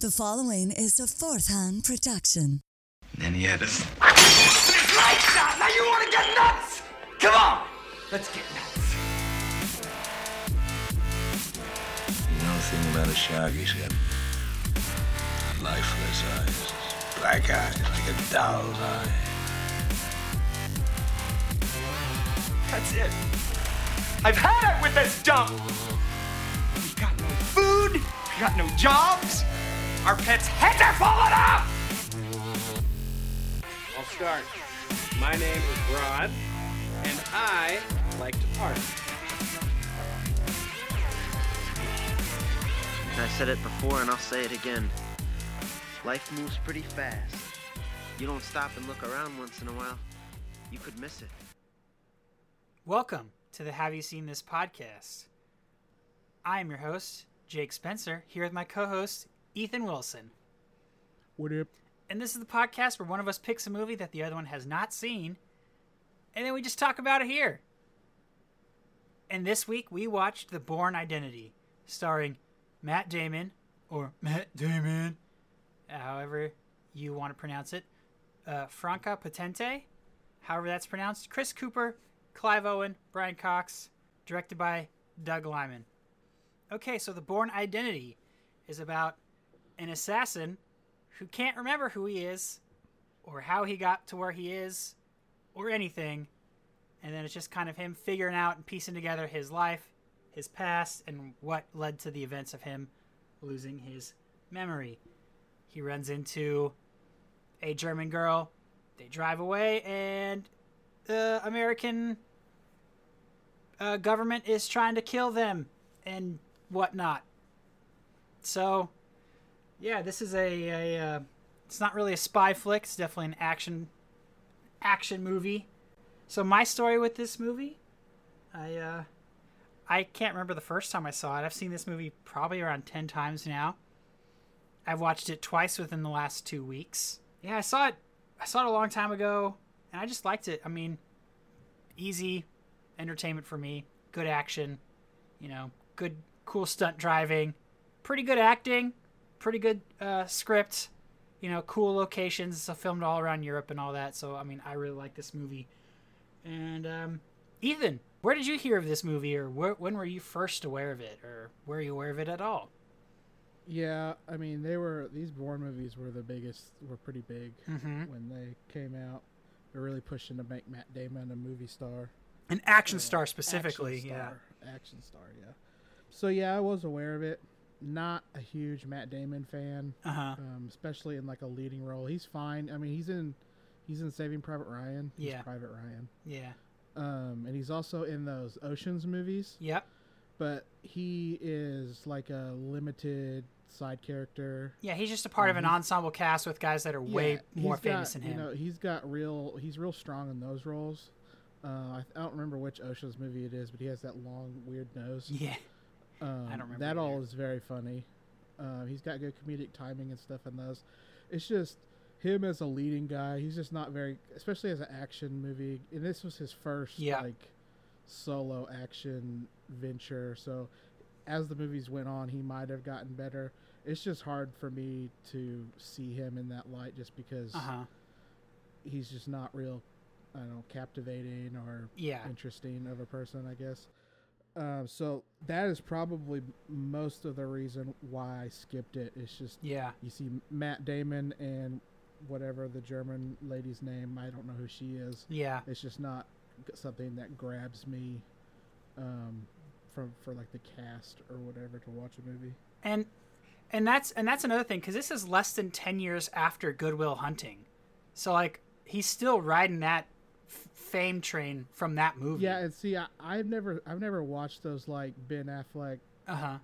The following is a fourth hand production. Then he had a. Lights out! Now you want to get nuts? Come on! Let's get nuts. You know the thing about a shark? He's got lifeless eyes, black eyes, like a doll's eye. That's it. I've had it with this dump. We got no food. We got no jobs. Our pets' heads are falling off. I'll start. My name is Rod, and I like to party. I said it before and I'll say it again. Life moves pretty fast. You don't stop and look around once in a while, you could miss it. Welcome to the Have You Seen This podcast. I am your host, Jake Spencer, here with my co host, Ethan Wilson. What up? And this is the podcast where one of us picks a movie that the other one has not seen, and then we just talk about it here. And this week we watched The Bourne Identity, starring Matt Damon, or Matt Damon, however you want to pronounce it, uh, Franka Potente, however that's pronounced, Chris Cooper, Clive Owen, Brian Cox, directed by Doug Liman. Okay, so The Bourne Identity is about an assassin who can't remember who he is, or how he got to where he is, or anything. And then it's just kind of him figuring out and piecing together his life, his past, and what led to the events of him losing his memory. He runs into a German girl. They drive away, and the American uh, government is trying to kill them and whatnot. So, yeah, this is a, a uh, it's not really a spy flick. It's definitely an action action movie. So my story with this movie, I uh, I can't remember the first time I saw it. I've seen this movie probably around ten times now. I've watched it twice within the last two weeks. Yeah, I saw it. I saw it a long time ago, and I just liked it. I mean, easy entertainment for me. Good action, you know, good, cool stunt driving, pretty good acting, pretty good uh, script, you know, cool locations. So filmed all around Europe and all that. So I mean, I really like this movie. And um, Ethan, where did you hear of this movie, or where, when were you first aware of it, or were you aware of it at all? Yeah, I mean, they were these Bourne movies were the biggest, were pretty big Mhm. when they came out. They're really pushing to make Matt Damon a movie star, An action Uh, star specifically, action yeah. action star, yeah. So yeah, I was aware of it. Not a huge Matt Damon fan, Uh huh. um, especially in like a leading role. He's fine. I mean, he's in he's in Saving Private Ryan. He's Yeah. Private Ryan. Yeah. Um, and he's also in those Ocean's movies. Yep. but he is like a limited side character. Yeah, he's just a part of an ensemble cast with guys that are way more famous got, than him. You know, he's got real. He's real strong in those roles. Uh, I, I don't remember which Ocean's movie it is, but he has that long, weird nose. yeah. Um, I don't remember That all is very funny. Uh, he's got good comedic timing and stuff in those. It's just him as a leading guy. He's just not very, especially as an action movie. And this was his first Yeah. like solo action venture. So as the movies went on, he might have gotten better. It's just hard for me to see him in that light, just because Uh huh. he's just not real, I don't know, captivating or Yeah. interesting of a person, I guess. Um, so that is probably most of the reason why I skipped it. It's just Yeah. you see Matt Damon and whatever the German lady's name, I don't know who she is. Yeah. It's just not something that grabs me um, from for like the cast or whatever to watch a movie. And and that's and that's another thing because this is less than ten years after Good Will Hunting, so like he's still riding that fame train from that movie. Yeah, and see, I, I've never I've never watched those like Ben Affleck, Uh huh.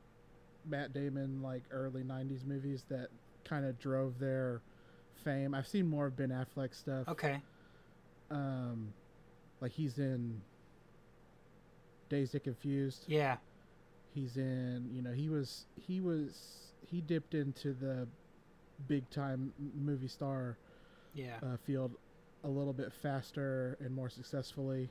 Matt Damon like early '90s movies that kind of drove their fame. I've seen more of Ben Affleck stuff. Okay. Um, like he's in Dazed and Confused. Yeah. He's in, you know, he was he was he dipped into the big time movie star Yeah. uh, field a little bit faster and more successfully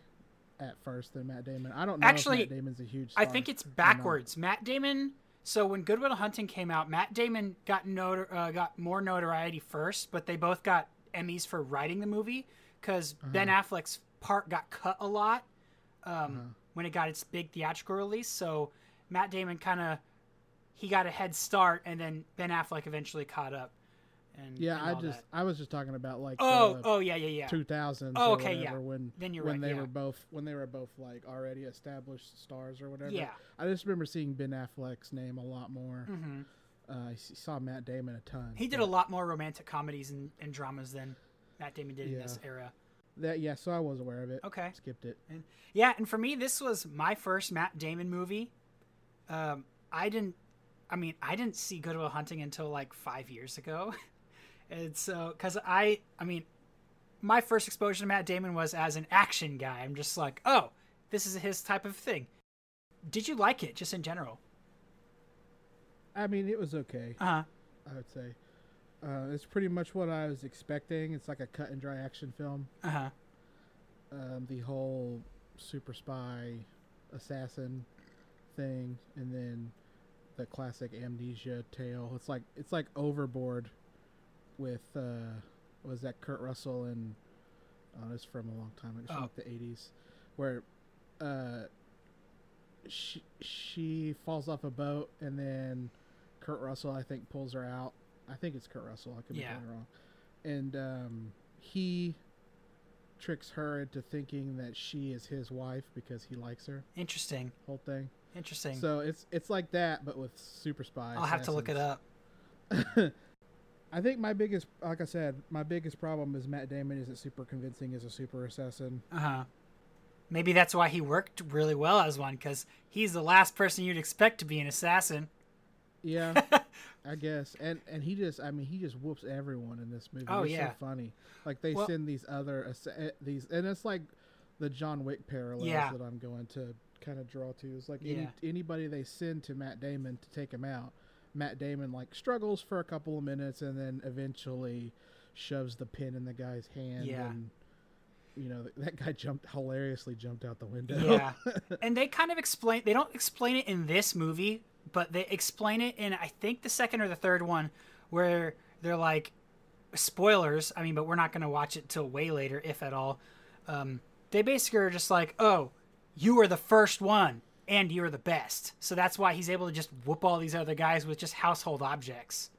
at first than Matt Damon. I don't know Actually, if Matt Damon's a huge. I think it's backwards. Matt Damon So when Good Will Hunting came out, Matt Damon got notor- uh, got more notoriety first, but they both got Emmys for writing the movie because Ben Affleck's part got cut a lot um, when it got its big theatrical release. So Matt Damon kind of he got a head start, and then Ben Affleck eventually caught up. And Yeah, and I just that. I was just talking about like oh the oh yeah yeah yeah 2000s Oh, okay, whatever, yeah. when Then you're when right, they yeah. were both when they were both like already established stars or whatever. Yeah. I just remember seeing Ben Affleck's name a lot more. hmm Uh, I saw Matt Damon a ton. He did but a lot more romantic comedies and, and dramas than Matt Damon did in this era. That yeah, so I was aware of it. Okay. skipped it. And yeah, and for me, this was my first Matt Damon movie. Um, I didn't, I mean, I didn't see Good Will Hunting until like five years ago, and so because I, I mean, my first exposure to Matt Damon was as an action guy. I'm just like, oh, this is his type of thing. Did you like it, just in general? I mean, it was okay. Uh huh. I would say. Uh, it's pretty much what I was expecting. It's like a cut and dry action film. Uh huh. Um, the whole super spy assassin thing, and then the classic amnesia tale. It's like it's like Overboard with uh, was that Kurt Russell and oh, it's from a long time. From Oh. like the eighties, where uh, she she falls off a boat and then Kurt Russell I think pulls her out. I think it's Kurt Russell. I could be Yeah. wrong. And um, he tricks her into thinking that she is his wife because he likes her. Interesting. Whole thing. Interesting. So it's it's like that, but with super spies. I'll have to look it up. I think my biggest, like I said, my biggest problem is Matt Damon isn't super convincing as a super assassin. Uh huh. Maybe that's why he worked really well as one, because he's the last person you'd expect to be an assassin. Yeah, I guess. And and he just, I mean, he just whoops everyone in this movie. Oh, He's yeah. so funny. Like they Well- send these other eh, these, and it's like the John Wick parallels Yeah. that I'm going to kind of draw to. It's like Yeah. any, anybody they send to Matt Damon to take him out, Matt Damon like struggles for a couple of minutes and then eventually shoves the pin in the guy's hand. Yeah. And, you know, that guy jumped hilariously jumped out the window. Yeah. and they kind of explain they don't explain it in this movie, but they explain it in I think the second or the third one where they're like spoilers, I mean, but we're not going to watch it till way later if at all. Um they basically are just like, "Oh, you were the first one and you're the best." So that's why he's able to just whoop all these other guys with just household objects.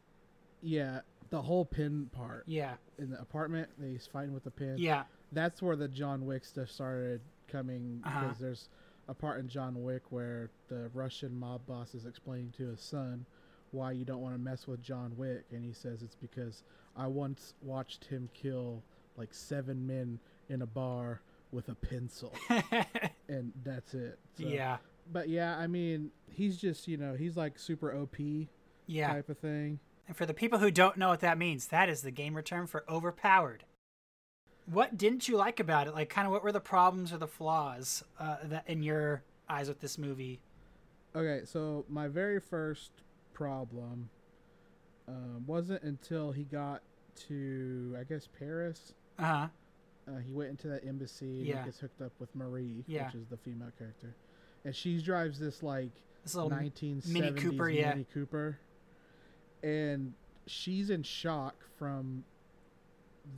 yeah, the whole pin part Yeah. in the apartment, he's fighting with the pin. Yeah. that's where the John Wick stuff started coming Uh-huh. because there's a part in John Wick where the Russian mob boss is explaining to his son why you don't want to mess with John Wick, and he says it's because I once watched him kill like seven men in a bar with a pencil, and that's it. So- yeah. But yeah, I mean, he's just you know he's like super OP Yeah. type of thing. And for the people who don't know what that means, that is the gamer term for overpowered. What didn't you like about it? Like, kind of, what were the problems or the flaws uh, that in your eyes with this movie? Okay, so my very first problem um, wasn't until he got to, I guess, Paris. Uh huh. Uh, he went into that embassy and Yeah. he gets hooked up with Marie, Yeah. which is the female character, and she drives this like This little 1970s Mini Cooper, yeah. Mini Cooper, and she's in shock from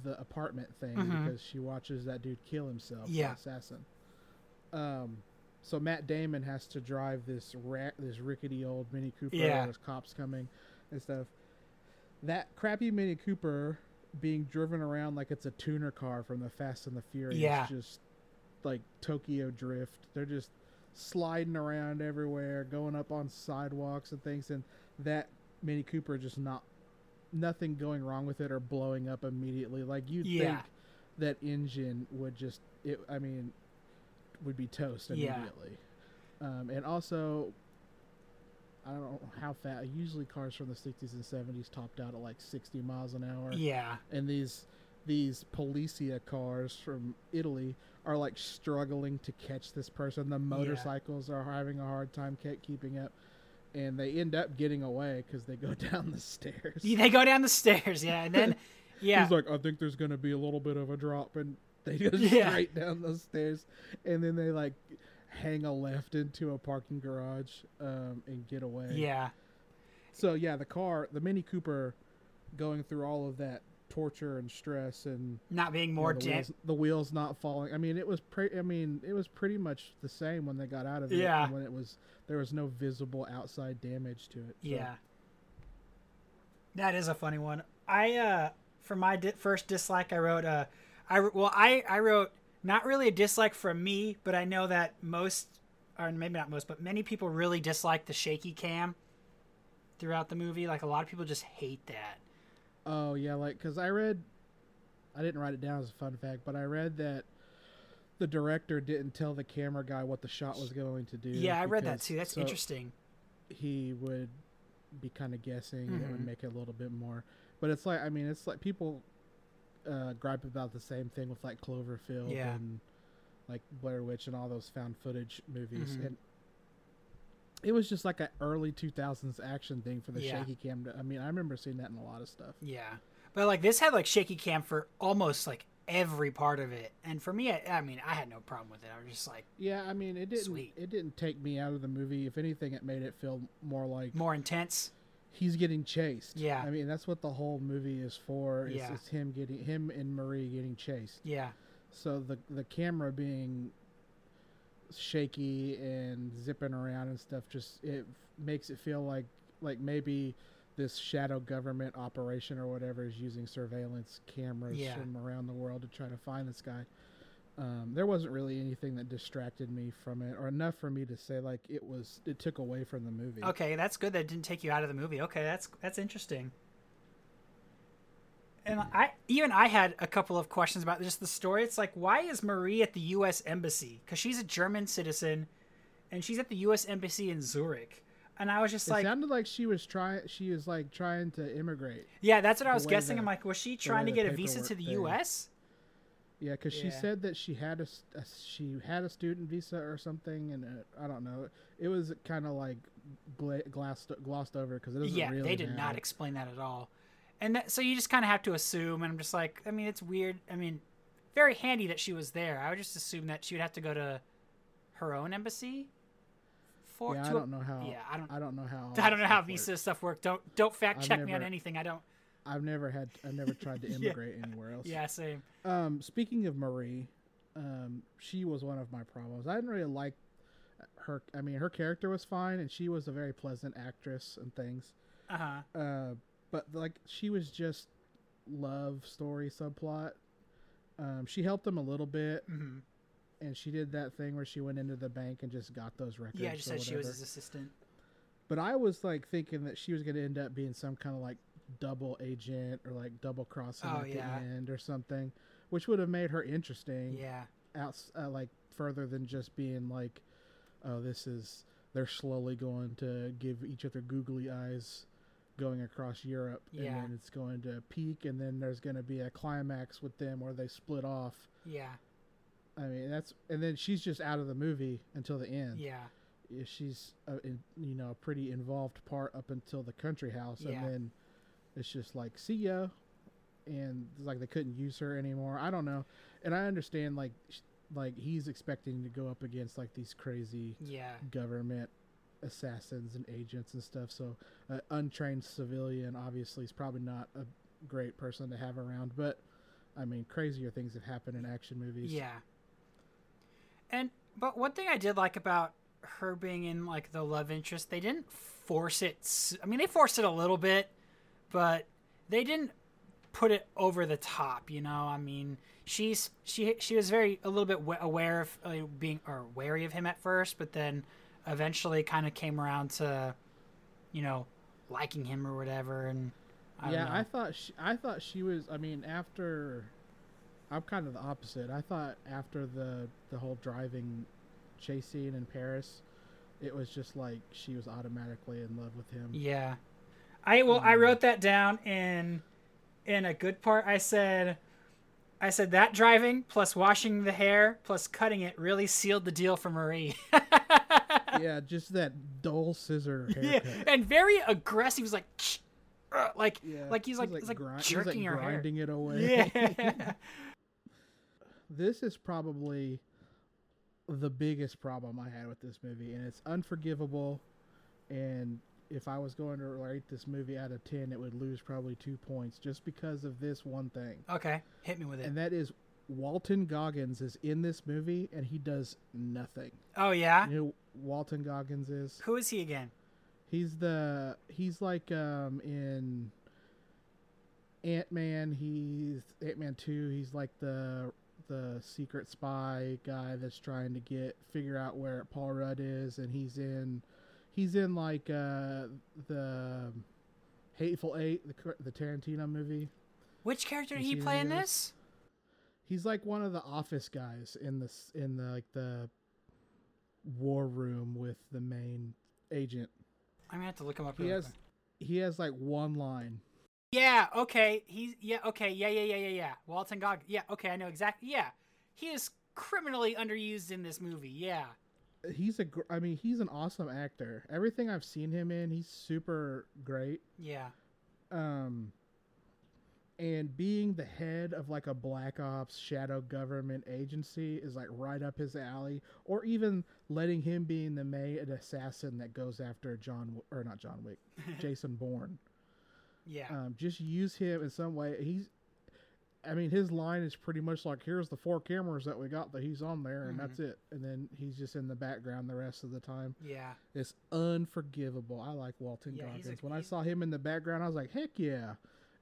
the apartment thing Mhm. because she watches that dude kill himself, Yeah. assassin. Um, so Matt Damon has to drive this ra- this rickety old Mini Cooper. Yeah. There's cops coming and stuff. That crappy Mini Cooper being driven around like it's a tuner car from the Fast and the Furious. Yeah. Just like Tokyo Drift. They're just sliding around everywhere, going up on sidewalks and things, and that Mini Cooper just not nothing going wrong with it or blowing up immediately. Like you'd Yeah. think that engine would just it. I mean, would be toast Yeah. immediately. Um, and also, I don't know how fast. Usually, cars from the '60s and '70s topped out at like 60 miles an hour Yeah. and these these policia cars from Italy are like struggling to catch this person. The motorcycles are having a hard time keeping up, and they end up getting away because they go down the stairs. They go down the stairs, yeah, and then, yeah, He's like, I think there's gonna be a little bit of a drop, and they go Yeah. straight down those stairs, and then they like hang a left into a parking garage um, and get away. Yeah. So yeah, the car, the Mini Cooper, going through all of that torture and stress and Not being you know, more the, wheels, the wheels not falling. I mean, it was pre- I mean, it was pretty much the same when they got out of it. Yeah. When it was there was no visible outside damage to it. so- Yeah. That is a funny one. I uh for my di- first dislike I wrote uh I well I I wrote not really a dislike from me, but I know that most or maybe not most, but many people really dislike the shaky cam throughout the movie. Like a lot of people just hate that. Oh yeah, like because I read, I didn't write it down as a fun fact, but I read that the director didn't tell the camera guy what the shot was going to do. Yeah, I read that too. That's so interesting. He would be kind of guessing, it Mhm. would make it a little bit more. But it's like, I mean, it's like people uh, gripe about the same thing with like Cloverfield Yeah. and like Blair Witch and all those found footage movies, Mhm. and it was just like an early 2000s action thing for the Yeah. shaky cam. To, I mean, I remember seeing that in a lot of stuff. Yeah. But like this had like shaky cam for almost like every part of it. And for me I, I mean, I had no problem with it. I was just like Yeah, I mean, it didn't. Sweet. It didn't take me out of the movie. If anything, it made it feel more like more intense. he's getting chased. Yeah. I mean, that's what the whole movie is for. Is, Yeah. is him getting him and Marie getting chased. Yeah. So the the camera being shaky and zipping around and stuff just it makes it feel like like maybe this shadow government operation or whatever is using surveillance cameras Yeah. from around the world to try to find this guy. Um, there wasn't really anything that distracted me from it, or enough for me to say like it was. It took away from the movie. Okay, that's good that it didn't take you out of the movie. Okay, that's that's interesting. And I even I had a couple of questions about just the story. It's like why is Marie at the U.S. embassy? Because she's a German citizen, and she's at the U.S. embassy in Zurich. And I was just It like, sounded like she was trying. She was like trying to immigrate. yeah, that's what I was guessing. I'm like, was she trying to get a visa to the thing- U.S.? Yeah, because she said that she had a she had a student visa or something, and I don't know. It was kind of like gla- glossed glossed over because it doesn't Yeah, really they did not explain that at all. And that, so you just kind of have to assume. And I'm just like, I mean, it's weird. I mean, very handy that she was there. I would just assume that she would have to go to her own embassy. For yeah, I don't know how. Yeah, I don't. I don't know how. I don't know how visa works. stuff work. Don't don't fact I've check me on anything. I don't. I've never had. I've never tried to Yeah. immigrate anywhere else. Yeah, same. Um, speaking of Marie, um, she was one of my problems. I didn't really like her. I mean, her character was fine, and she was a very pleasant actress and things. Uh huh. Uh, but like she was just love story subplot. Um, she helped him a little bit, hmm and she did that thing where she went into the bank and just got those records. Yeah, I just said she was whatever. his assistant. But I was like thinking that she was going to end up being some kind of like double agent or like double crossing Oh, at yeah. the end or something, which would have made her interesting. Yeah. Out uh, like further than just being like, oh, this is they're slowly going to give each other googly eyes going across Europe, Yeah. and then it's going to peak, and then there's going to be a climax with them where they split off. Yeah. I mean, that's and then she's just out of the movie until the end. Yeah. She's a, in, you know a pretty involved part up until the country house, Yeah. and then it's just like see ya, and it's like they couldn't use her anymore. I don't know, and I understand like like he's expecting to go up against like these crazy Yeah. government assassins and agents and stuff. So an untrained civilian obviously is probably not a great person to have around, but I mean crazier things have happened in action movies. Yeah. And but one thing I did like about her being in like the love interest, they didn't force it. I mean, they forced it a little bit, but they didn't put it over the top. You know, I mean, she's she she was very a little bit aware of uh, being or wary of him at first, but then eventually kind of came around to, you know, liking him or whatever. And I yeah. I thought she, I thought she was. I mean, after I'm kind of the opposite. I thought after the the whole driving chase scene in Paris, it was just like she was automatically in love with him. Yeah. I well I um, wrote that down in in a good part. I said I said that driving plus washing the hair plus cutting it really sealed the deal for Marie. yeah, just that dull scissor yeah, and very aggressive. He was like "Uh," like Yeah, like he's like he's like, grind- he's, jerking like her hair. grinding it away. Yeah. this is probably the biggest problem I had with this movie, and it's unforgivable. And if I was going to rate this movie out of ten, it would lose probably two points just because of this one thing, Okay, hit me with it. and that is Walton Goggins is in this movie and he does nothing. oh yeah, You know who Walton Goggins is? who is he again? He's the he's like um in Ant Man. He's Ant Man two. He's like the the secret spy guy that's trying to get figure out where Paul Rudd is, and he's in he's in like uh the Hateful Eight, the the Tarantino movie. Which character did he play in this? He's like one of the office guys in this in the like the war room with the main agent. I'm gonna have to look him up. He has he has like one line. Yeah. Okay. He's yeah. Okay. Yeah. Yeah. Yeah. Yeah. Yeah. Walton Goggins. Yeah. Okay. I know exactly. Yeah. He is criminally underused in this movie. Yeah. He's a gr- I mean he's an awesome actor. Everything I've seen him in, he's super great. Yeah. Um and being the head of like a black ops shadow government agency is like right up his alley or even letting him being the main assassin that goes after John or not John Wick, Jason Bourne. Yeah. um, just use him in some way. He's, I mean, his line is pretty much like, "Here's the four cameras that we got that he's on there, and that's Mm-hmm. it." And then he's just in the background the rest of the time. yeah. It's unforgivable. I like Walton Yeah, he's a- Goggins. when I saw him in the background, I was like, "Heck yeah!"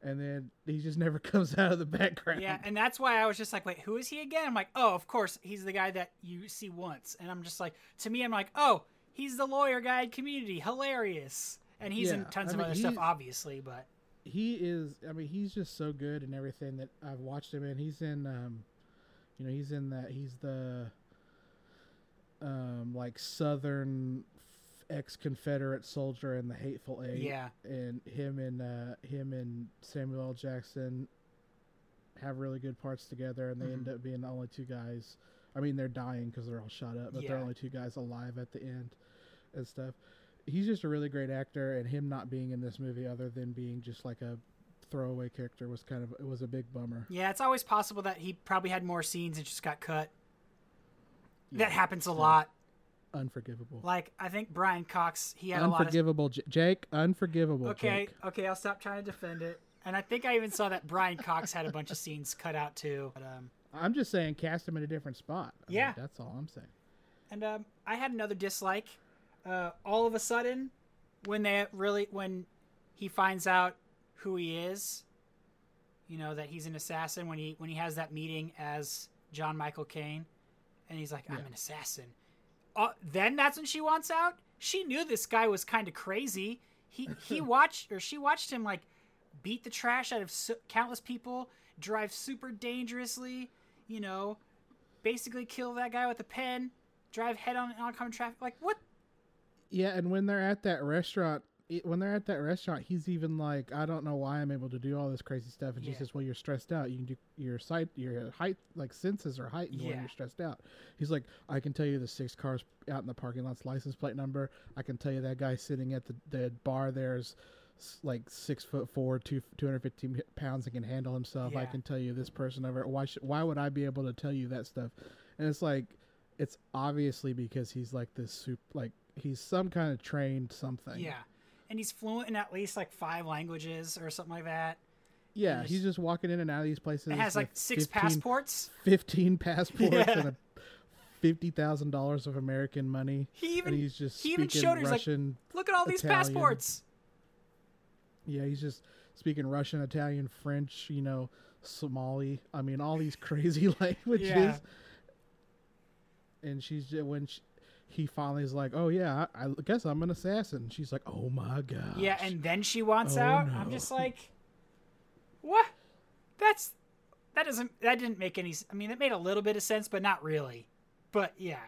And then he just never comes out of the background. Yeah, and that's why I was just like, wait, who is he again? I'm like, oh, of course, he's the guy that you see once. And I'm just like, to me, I'm like, oh, he's the lawyer guy in community. Hilarious. And he's in tons I of mean, other stuff, obviously, but he is. I mean, he's just so good in everything that I've watched him in. He's in, um, you know, he's in that. He's the, um, like Southern ex Confederate soldier in the Hateful Eight. Yeah. and him and uh, him and Samuel L. Jackson have really good parts together, and they end up being the only two guys. I mean, they're dying because they're all shot up, but they're only two guys alive at the end and stuff. He's just a really great actor, and him not being in this movie, other than being just like a throwaway character, was kind of it was a big bummer. yeah, it's always possible that he probably had more scenes and just got cut. Yeah, that happens a lot. Unforgivable. Like, I think Brian Cox, he had a lot of. Unforgivable, J- Jake. Unforgivable. Okay, Jake. okay, I'll stop trying to defend it. And I think I even saw that Brian Cox had a bunch of scenes cut out too. But, um, I'm just saying, cast him in a different spot. I mean, Yeah. that's all I'm saying. And um, I had another dislike. Uh, all of a sudden, when they really when he finds out who he is, you know that he's an assassin. When he when he has that meeting as John Michael Kane, and he's like, "I'm Yeah. an assassin." Uh, then that's when she wants out. She knew this guy was kind of crazy. He he watched or she watched him like beat the trash out of so, countless people, drive super dangerously, you know, basically kill that guy with a pen, drive head on oncoming traffic. Like what? Yeah, and when they're at that restaurant, it, when they're at that restaurant, he's even like, "I don't know why I'm able to do all this crazy stuff." And Yeah. she says, "Well, you're stressed out. You can do your sight, your height, like senses are heightened when you're stressed out." He's like, "I can tell you the six cars out in the parking lot's license plate number. I can tell you that guy sitting at the, the bar there's like six foot four, two two hundred fifteen pounds, and can handle himself. I can tell you this person over. Why should, why would I be able to tell you that stuff?" And it's like, it's obviously because he's like this soup, like he's some kind of trained something. Yeah, and he's fluent in at least like five languages or something like that. Yeah, He's- he's just walking in and out of these places. It has like six 15 passports. 15 passports Yeah. and a fifty thousand dollars of American money. He even and he's just he even showed her. He's like, Russian. look at all these Italian. passports. yeah, he's just speaking Russian, Italian, French. You know, Somali. I mean, all these crazy languages. Yeah. And she's just when she, he finally is like, "Oh yeah, I, I guess I'm an assassin." She's like, "Oh my god." Yeah, and then she wants Oh, out. I'm just like, what? That's that doesn't that didn't make any. I mean, it made a little bit of sense, but not really. But yeah,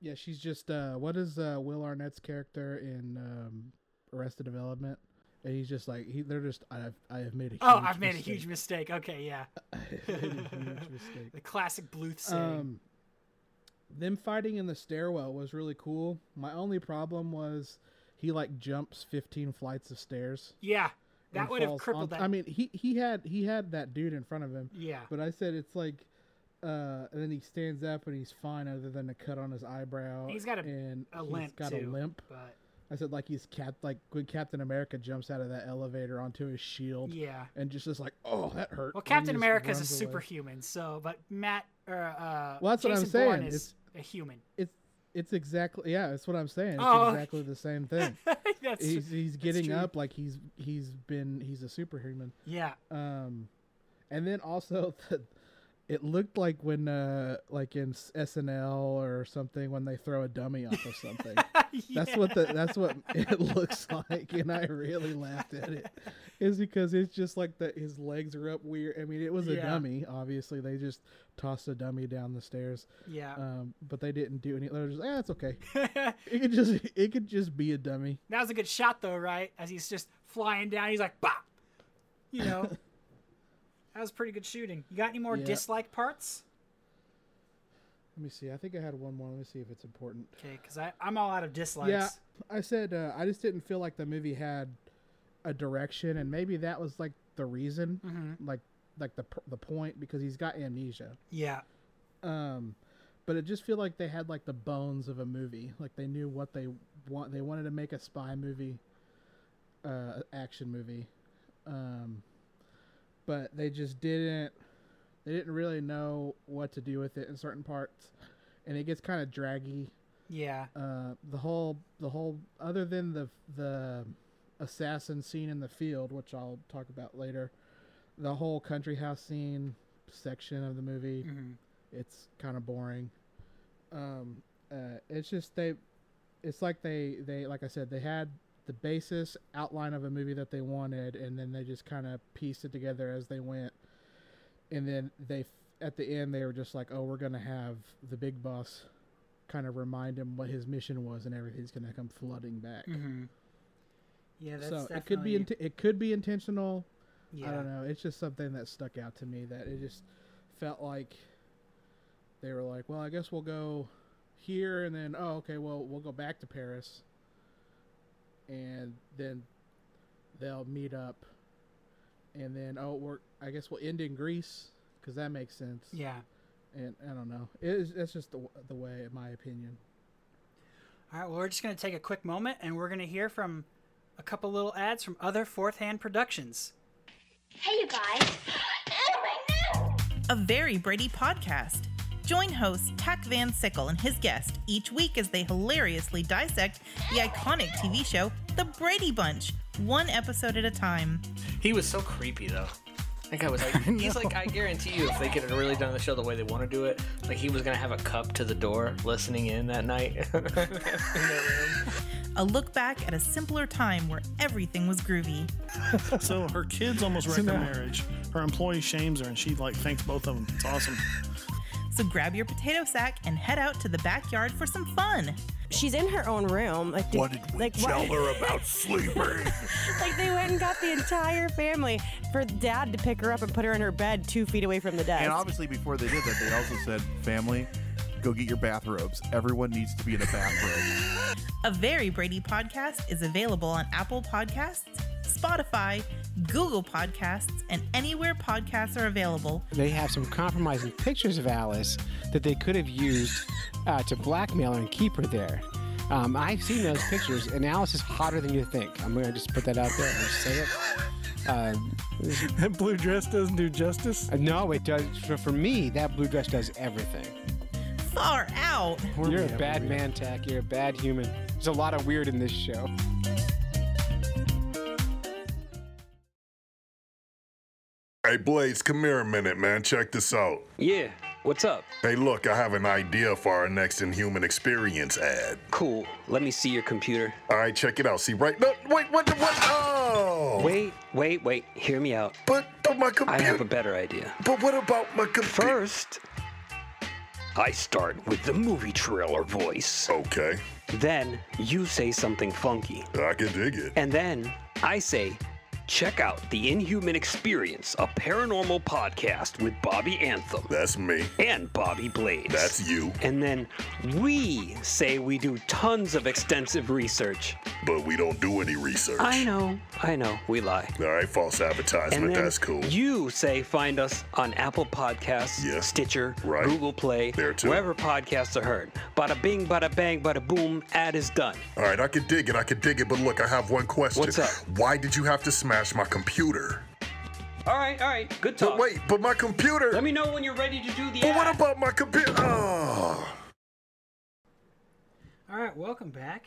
Yeah, she's just uh what is uh Will Arnett's character in um Arrested Development? And he's just like he they're just I have I have made a huge oh, I've made a mistake. huge mistake. Okay, yeah, I have made a huge mistake. the classic Bluth saying. Um them fighting in the stairwell was really cool. My only problem was he like jumps 15 flights of stairs. yeah, that would have crippled on- that. I mean, he he had he had that dude in front of him. yeah, But I said it's like Uh, and then he stands up and he's fine, other than a cut on his eyebrow. He's got a- and a he's limp got too, a limp. but I said like he's cap like when Captain America jumps out of that elevator onto his shield. yeah. And just is like, oh, that hurt. Well, Captain America is a away. superhuman, so but Matt or uh, Well, that's what I'm saying, Bourne is it's- a human. It's it's exactly yeah. That's what I'm saying. It's Oh, exactly the same thing. that's he's he's getting true. up like he's he's been he's a superhuman. yeah. Um, and then also the, it looked like when uh like in SNL or something when they throw a dummy off of something. That's what the that's what it looks like, and I really laughed at it. Is because it's just like that his legs are up weird. I mean, it was a Yeah. dummy. Obviously, they just tossed a dummy down the stairs. Yeah. Um, but they didn't do any. They were just, ah, it's okay. it could just it could just be a dummy. That was a good shot, though, right? As he's just flying down, he's like, "Bop!" You know, that was pretty good shooting. You got any more Yeah. dislike parts? Let me see. I think I had one more. Let me see if it's important. Okay, because I'm all out of dislikes. Yeah, I said uh, I just didn't feel like the movie had a direction, and maybe that was like the reason, Mm-hmm. like like the the point because he's got amnesia. Yeah. Um, but it just feel like they had like the bones of a movie. Like they knew what they want. They wanted to make a spy movie, uh, action movie, um, but they just didn't. They didn't really know what to do with it in certain parts, and it gets kind of draggy Yeah. uh, the whole the whole other than the the assassin scene in the field, which I'll talk about later, the whole country house scene section of the movie, Mhm. it's kind of boring. Um, uh, it's just they, it's like they they like I said they had the basis outline of a movie that they wanted, and then they just kind of pieced it together as they went, and then they at the end they were just like, oh, we're gonna have the big boss kind of remind him what his mission was, and everything's gonna come flooding back. Mm-hmm. Yeah, that's so definitely. it could be int- it could be intentional. yeah. I don't know. It's just something that stuck out to me that it just felt like they were like, well, I guess we'll go here, and then oh, okay, well, we'll go back to Paris, and then they'll meet up, and then oh, we're I guess we'll end in Greece because that makes sense. Yeah. And I don't know. It is, that's just the, the way, in my opinion. All right, well, we're just going to take a quick moment and we're going to hear from a couple little ads from other fourth hand productions. Hey, you guys. Oh, my nose! a Very Brady podcast. Join host Tack Van Sickle and his guest each week as they hilariously dissect the iconic TV show The Brady Bunch, one episode at a time. He was so creepy though. That guy was like, he's like, I guarantee you, if they could have really done the show the way they want to do it, like he was gonna have a cup to the door, listening in that night in their room. A look back at a simpler time where everything was groovy. So her kids almost wrecked her marriage. Her employee shames her, and she like thanks both of them. It's awesome. So grab your potato sack and head out to the backyard for some fun. She's in her own room. Like, What did we like, tell what- her about sleeping? like they went and got the entire family for dad to pick her up and put her in her bed two feet away from the desk. And obviously, before they did that, they also said, "Family, go get your bathrobes. Everyone needs to be in a bathrobe." A Very Brady podcast is available on Apple Podcasts, Spotify, Google Podcasts, and anywhere podcasts are available. They have some compromising pictures of Alice that they could have used uh, to blackmail her and keep her there. Um, I've seen those pictures, and Alice is hotter than you think. I'm going to just put that out there and say it. Uh, that blue dress doesn't do justice. no, it does. For, for me, that blue dress does everything. Far out. You're a bad man, Tack. You're a bad human. There's a lot of weird in this show. Hey, Blaze, come here a minute, man. Check this out. Yeah, what's up? Hey, look, I have an idea for our next Inhuman Experience ad. Cool. Let me see your computer. All right, check it out. See, right? No, wait, what? What? Oh! Wait, wait, wait. Hear me out. But, but my computer. I have a better idea. But what about my computer? First, I start with the movie trailer voice. Okay, Then you say something funky. I can dig it. And then I say, Check out The Inhuman Experience, a paranormal podcast with Bobby Anthem. That's me. And Bobby Blades. That's you. And then we say we do tons of extensive research. But we don't do any research. I know, I know, we lie. All right, false advertisement. That's cool. You say find us on Apple Podcasts, Yeah. Stitcher, Right. Google Play, There too. wherever podcasts are heard. Bada bing, bada bang, bada boom, ad is done. All right, I can dig it. I can dig it. But look, I have one question. What's up? Why did you have to smash my computer? All right, all right, good But talk. wait, but my computer. Let me know when you're ready to do the But what about my computer? Oh. All right, welcome back,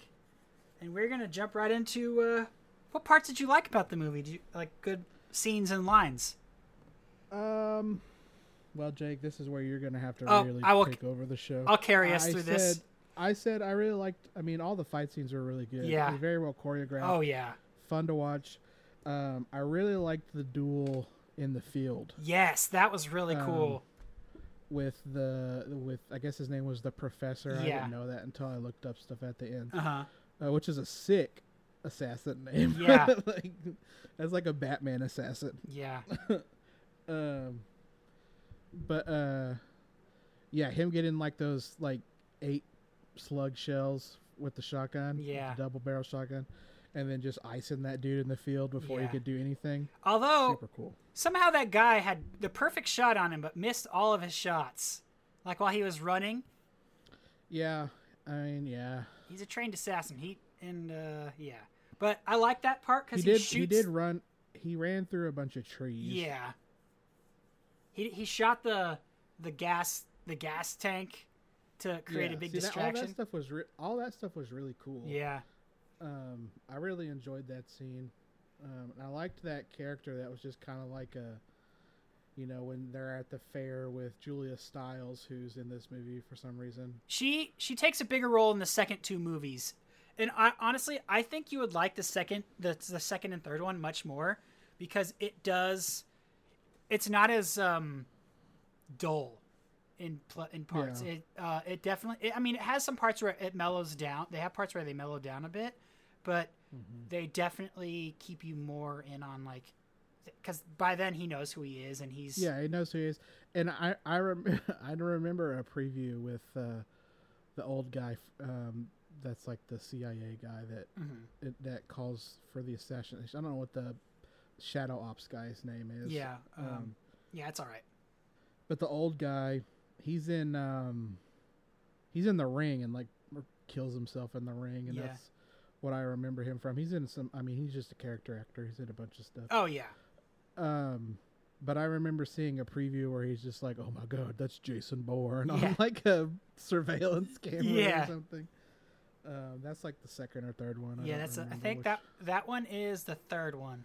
and we're gonna jump right into uh, what parts did you like about the movie? Do you like good scenes and lines? Um, well, Jake, this is where you're gonna have to Oh, really I will- take over the show. I'll carry us I through this. I said I really liked. I mean, all the fight scenes were really good. Yeah. They were very well choreographed. Oh yeah, fun to watch. Um, I really liked the duel in the field yes, that was really Um, cool. with the with I guess his name was the professor. I didn't know that until I looked up stuff at the end. Uh-huh. Uh, which is a sick assassin name. Yeah. like that's like a Batman assassin. Yeah. um, but uh, yeah, him getting like those like eight slug shells with the shotgun. with the Yeah. double barrel shotgun, and then just icing that dude in the field before Yeah. he could do anything. Although super cool. somehow that guy had the perfect shot on him, but missed all of his shots. Like while he was running, Yeah, I mean, yeah, he's a trained assassin. He and uh, yeah, but I like that part because he, did. shoots. He did run. He ran through a bunch of trees. Yeah. He he shot the the gas the gas tank to create Yeah, a big see, that- distraction. all that stuff was re- all that stuff was really cool. Yeah. Um, I really enjoyed that scene. Um, and I liked that character that was just kind of like a, you know, when they're at the fair with Julia Stiles, who's in this movie for some reason. She she takes a bigger role in the second two movies, and I honestly I think you would like the second the the second and third one much more because it does, it's not as um, dull in pl- in parts. Yeah. It uh, it definitely it, I mean it has some parts where it mellows down. They have parts where they mellow down a bit, but they definitely keep you more in on like because by then he knows who he is and he's Yeah, he knows who he is. And I I rem- I remember a preview with uh, the old guy. Um, that's like the CIA guy that Mhm. it, that calls for the assassination. I don't know what the Shadow Ops guy's name is. yeah um, yeah it's all right. But the old guy, he's in um he's in the ring and like kills himself in the ring and Yeah. that's what I remember him from. He's in some I mean, he's just a character actor. He's in a bunch of stuff. Oh yeah. Um but I remember seeing a preview where he's just like, "Oh my god, that's Jason Bourne Yeah. on like a surveillance camera Yeah. or something." Um, that's like the second or third one. I yeah, that's. A, I think which. that that one is the third one.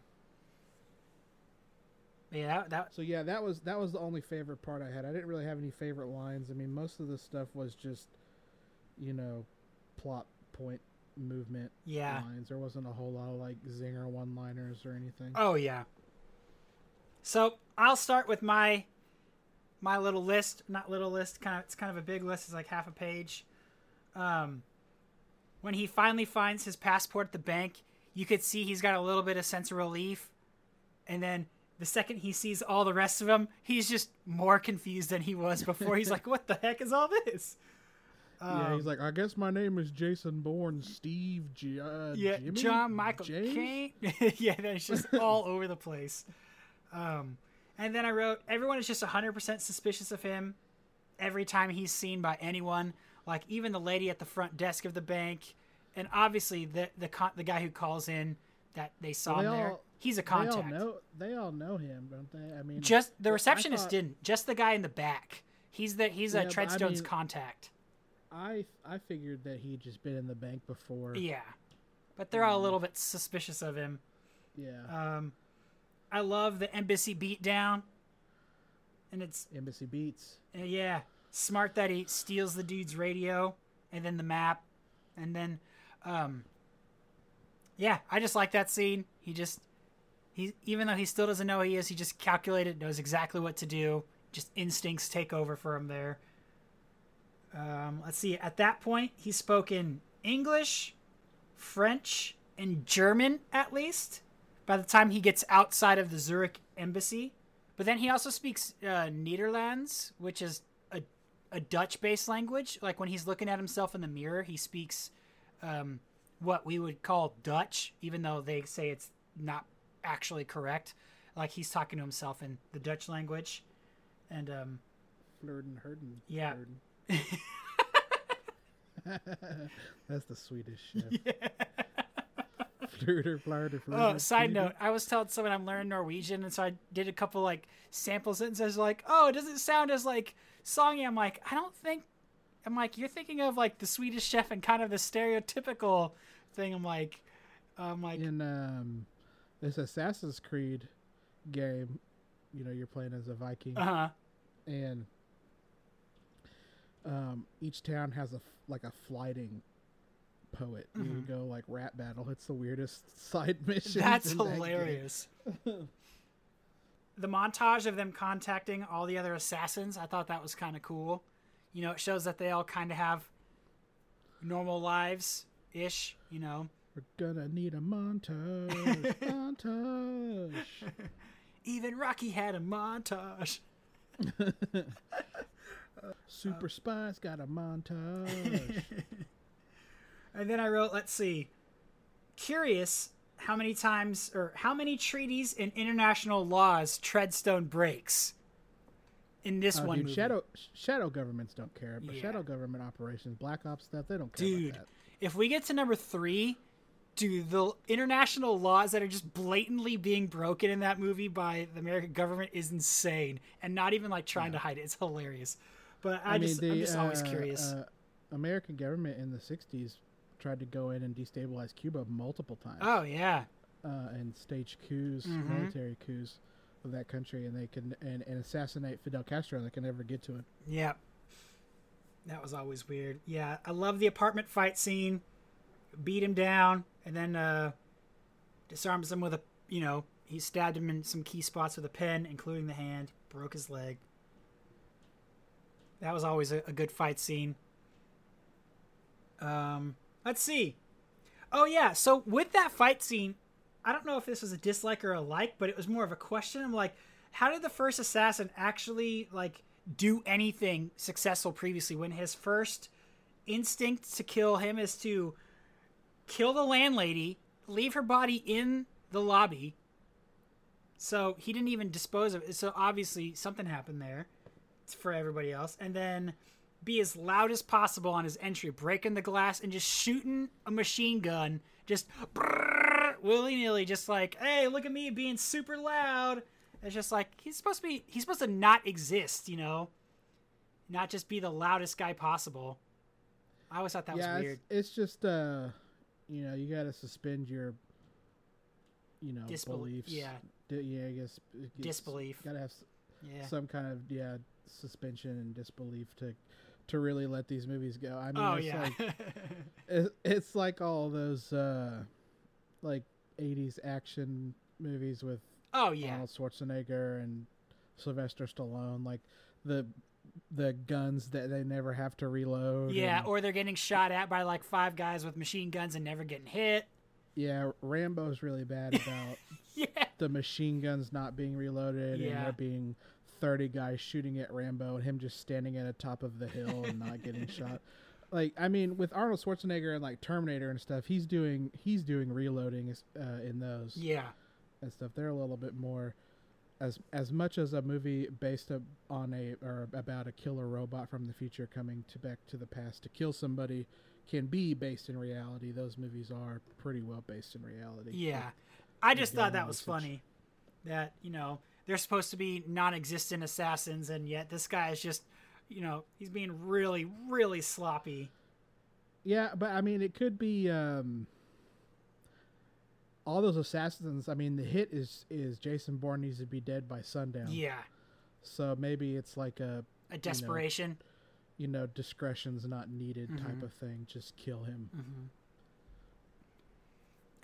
Yeah, that, that So yeah, that was that was the only favorite part I had. I didn't really have any favorite lines. I mean, most of the stuff was just, you know, plot point movement Yeah. lines. There wasn't a whole lot of like zinger one-liners or anything. Oh yeah. So I'll start with my my little list. Not little list. Kind of. It's kind of a big list. It's like half a page. Um, when he finally finds his passport at the bank, you could see he's got a little bit of sense of relief, and then the second he sees all the rest of them, he's just more confused than he was before. he's like, "What the heck is all this?" Yeah, he's Um, like, I guess my name is Jason Bourne, Steve, G- uh, yeah, Jimmy? John Michael James? Yeah, that's just all over the place. Um, and then I wrote, everyone is just 100% suspicious of him every time he's seen by anyone, like even the lady at the front desk of the bank, and obviously the the con- the guy who calls in that they saw they there. He's a contact. They all know. They all know him, don't they? I mean, Just the receptionist thought- didn't. Just the guy in the back. He's the he's Yeah, a but I Treadstone's mean- contact. I I figured that he'd just been in the bank before. Yeah, but they're all a little bit suspicious of him. Yeah. Um, I love the embassy beatdown, and it's Embassy Beats. uh, yeah, smart that he steals the dude's radio and then the map, and then, um, yeah, I just like that scene. He just he even though he still doesn't know who he is, he just calculated, knows exactly what to do. Just instincts take over for him there. Um, let's see. At that point, he spoke in English, French, and German at least. by the time he gets outside of the Zurich embassy. But then he also speaks uh, Nederlands, which is a, a Dutch based language. Like when he's looking at himself in the mirror, he speaks um, what we would call Dutch, even though they say it's not actually correct. Like he's talking to himself in the Dutch language. And um, Flirten, Herden. Yeah. That's the Swedish chef. Flirter, flirter, flirter. Oh, side note, I was telling someone I'm learning Norwegian, and so I did a couple like sample sentences, like, "Oh, it does it sound as like songy?" I'm like, I don't think. I'm like, you're thinking of like the Swedish chef and kind of the stereotypical thing. I'm like, I'm like, in um, this Assassin's Creed game, you know, you're playing as a Viking, uh-huh. and um, each town has a like a flighting poet. You Mhm. go like rap battle. It's the weirdest side mission. That's hilarious. the montage of them contacting all the other assassins, I thought that was kind of cool. You know, it shows that they all kind of have normal lives ish, you know. We're gonna need a montage. montage. Even Rocky had a montage. Super spies got a montage. And then I wrote, let's see, curious how many times or how many treaties and international laws Treadstone breaks in this Oh, one dude, movie. shadow shadow governments don't care, but Yeah. shadow government operations, black ops stuff, they don't care Dude, about that. if we get to number three, do the international laws that are just blatantly being broken in that movie by the American government is insane, and not even like trying to hide it. It's hilarious. But I, just, I'm just always uh, curious. Uh, American government in the '60s tried to go in and destabilize Cuba multiple times. oh yeah, uh, and stage coups, Mhm. military coups of that country, and they can and, and assassinate Fidel Castro. and They can never get to him. yeah. That was always weird. Yeah, I love the apartment fight scene. Beat him down, and then uh, disarms him with a, you know, he stabbed him in some key spots with a pen, including the hand. Broke his leg. That was always a, a good fight scene. Um, let's see. Oh yeah, so with that fight scene, I don't know if this was a dislike or a like, but it was more of a question. I'm like, how did the first assassin actually like do anything successful previously when his first instinct to kill him is to kill the landlady, leave her body in the lobby. So he didn't even dispose of it. So obviously something happened there for everybody else. And then be as loud as possible on his entry, breaking the glass and just shooting a machine gun, just willy nilly, just like, hey, look at me being super loud. It's just like he's supposed to be. He's supposed to not exist, you know, not just be the loudest guy possible. I always thought that yeah, was weird. it's just uh, you know, you got to suspend your, you know, Disbel- beliefs. yeah. D- yeah, I guess Disbelief. Got to have s- Yeah. some kind of yeah suspension and disbelief to to really let these movies go. I mean, Oh, it's yeah. like it, it's like all those uh, like '80s action movies with Oh, yeah. Arnold Schwarzenegger and Sylvester Stallone, like the the guns that they never have to reload. Yeah, and- or they're getting shot at by like five guys with machine guns and never getting hit. Yeah, Rambo's really bad about yeah. the machine guns not being reloaded and Yeah. there being 30 guys shooting at Rambo and him just standing at the top of the hill and not getting shot. Like, I mean, with Arnold Schwarzenegger and like Terminator and stuff, he's doing he's doing reloading uh, in those. Yeah. and stuff. They're a little bit more as as much as a movie based up on a or about a killer robot from the future coming to back to the past to kill somebody can be based in reality. Those movies are pretty well based in reality. Yeah. Like, I just thought that was usage. funny. That, you know, they're supposed to be non existent assassins, and yet this guy is just, you know, he's being really, really sloppy. Yeah, but I mean, it could be um, all those assassins. I mean, the hit is is Jason Bourne needs to be dead by sundown. Yeah. So maybe it's like a A you know, desperation. You know, discretion's not needed type Mhm. of thing. Just kill him. Mhm.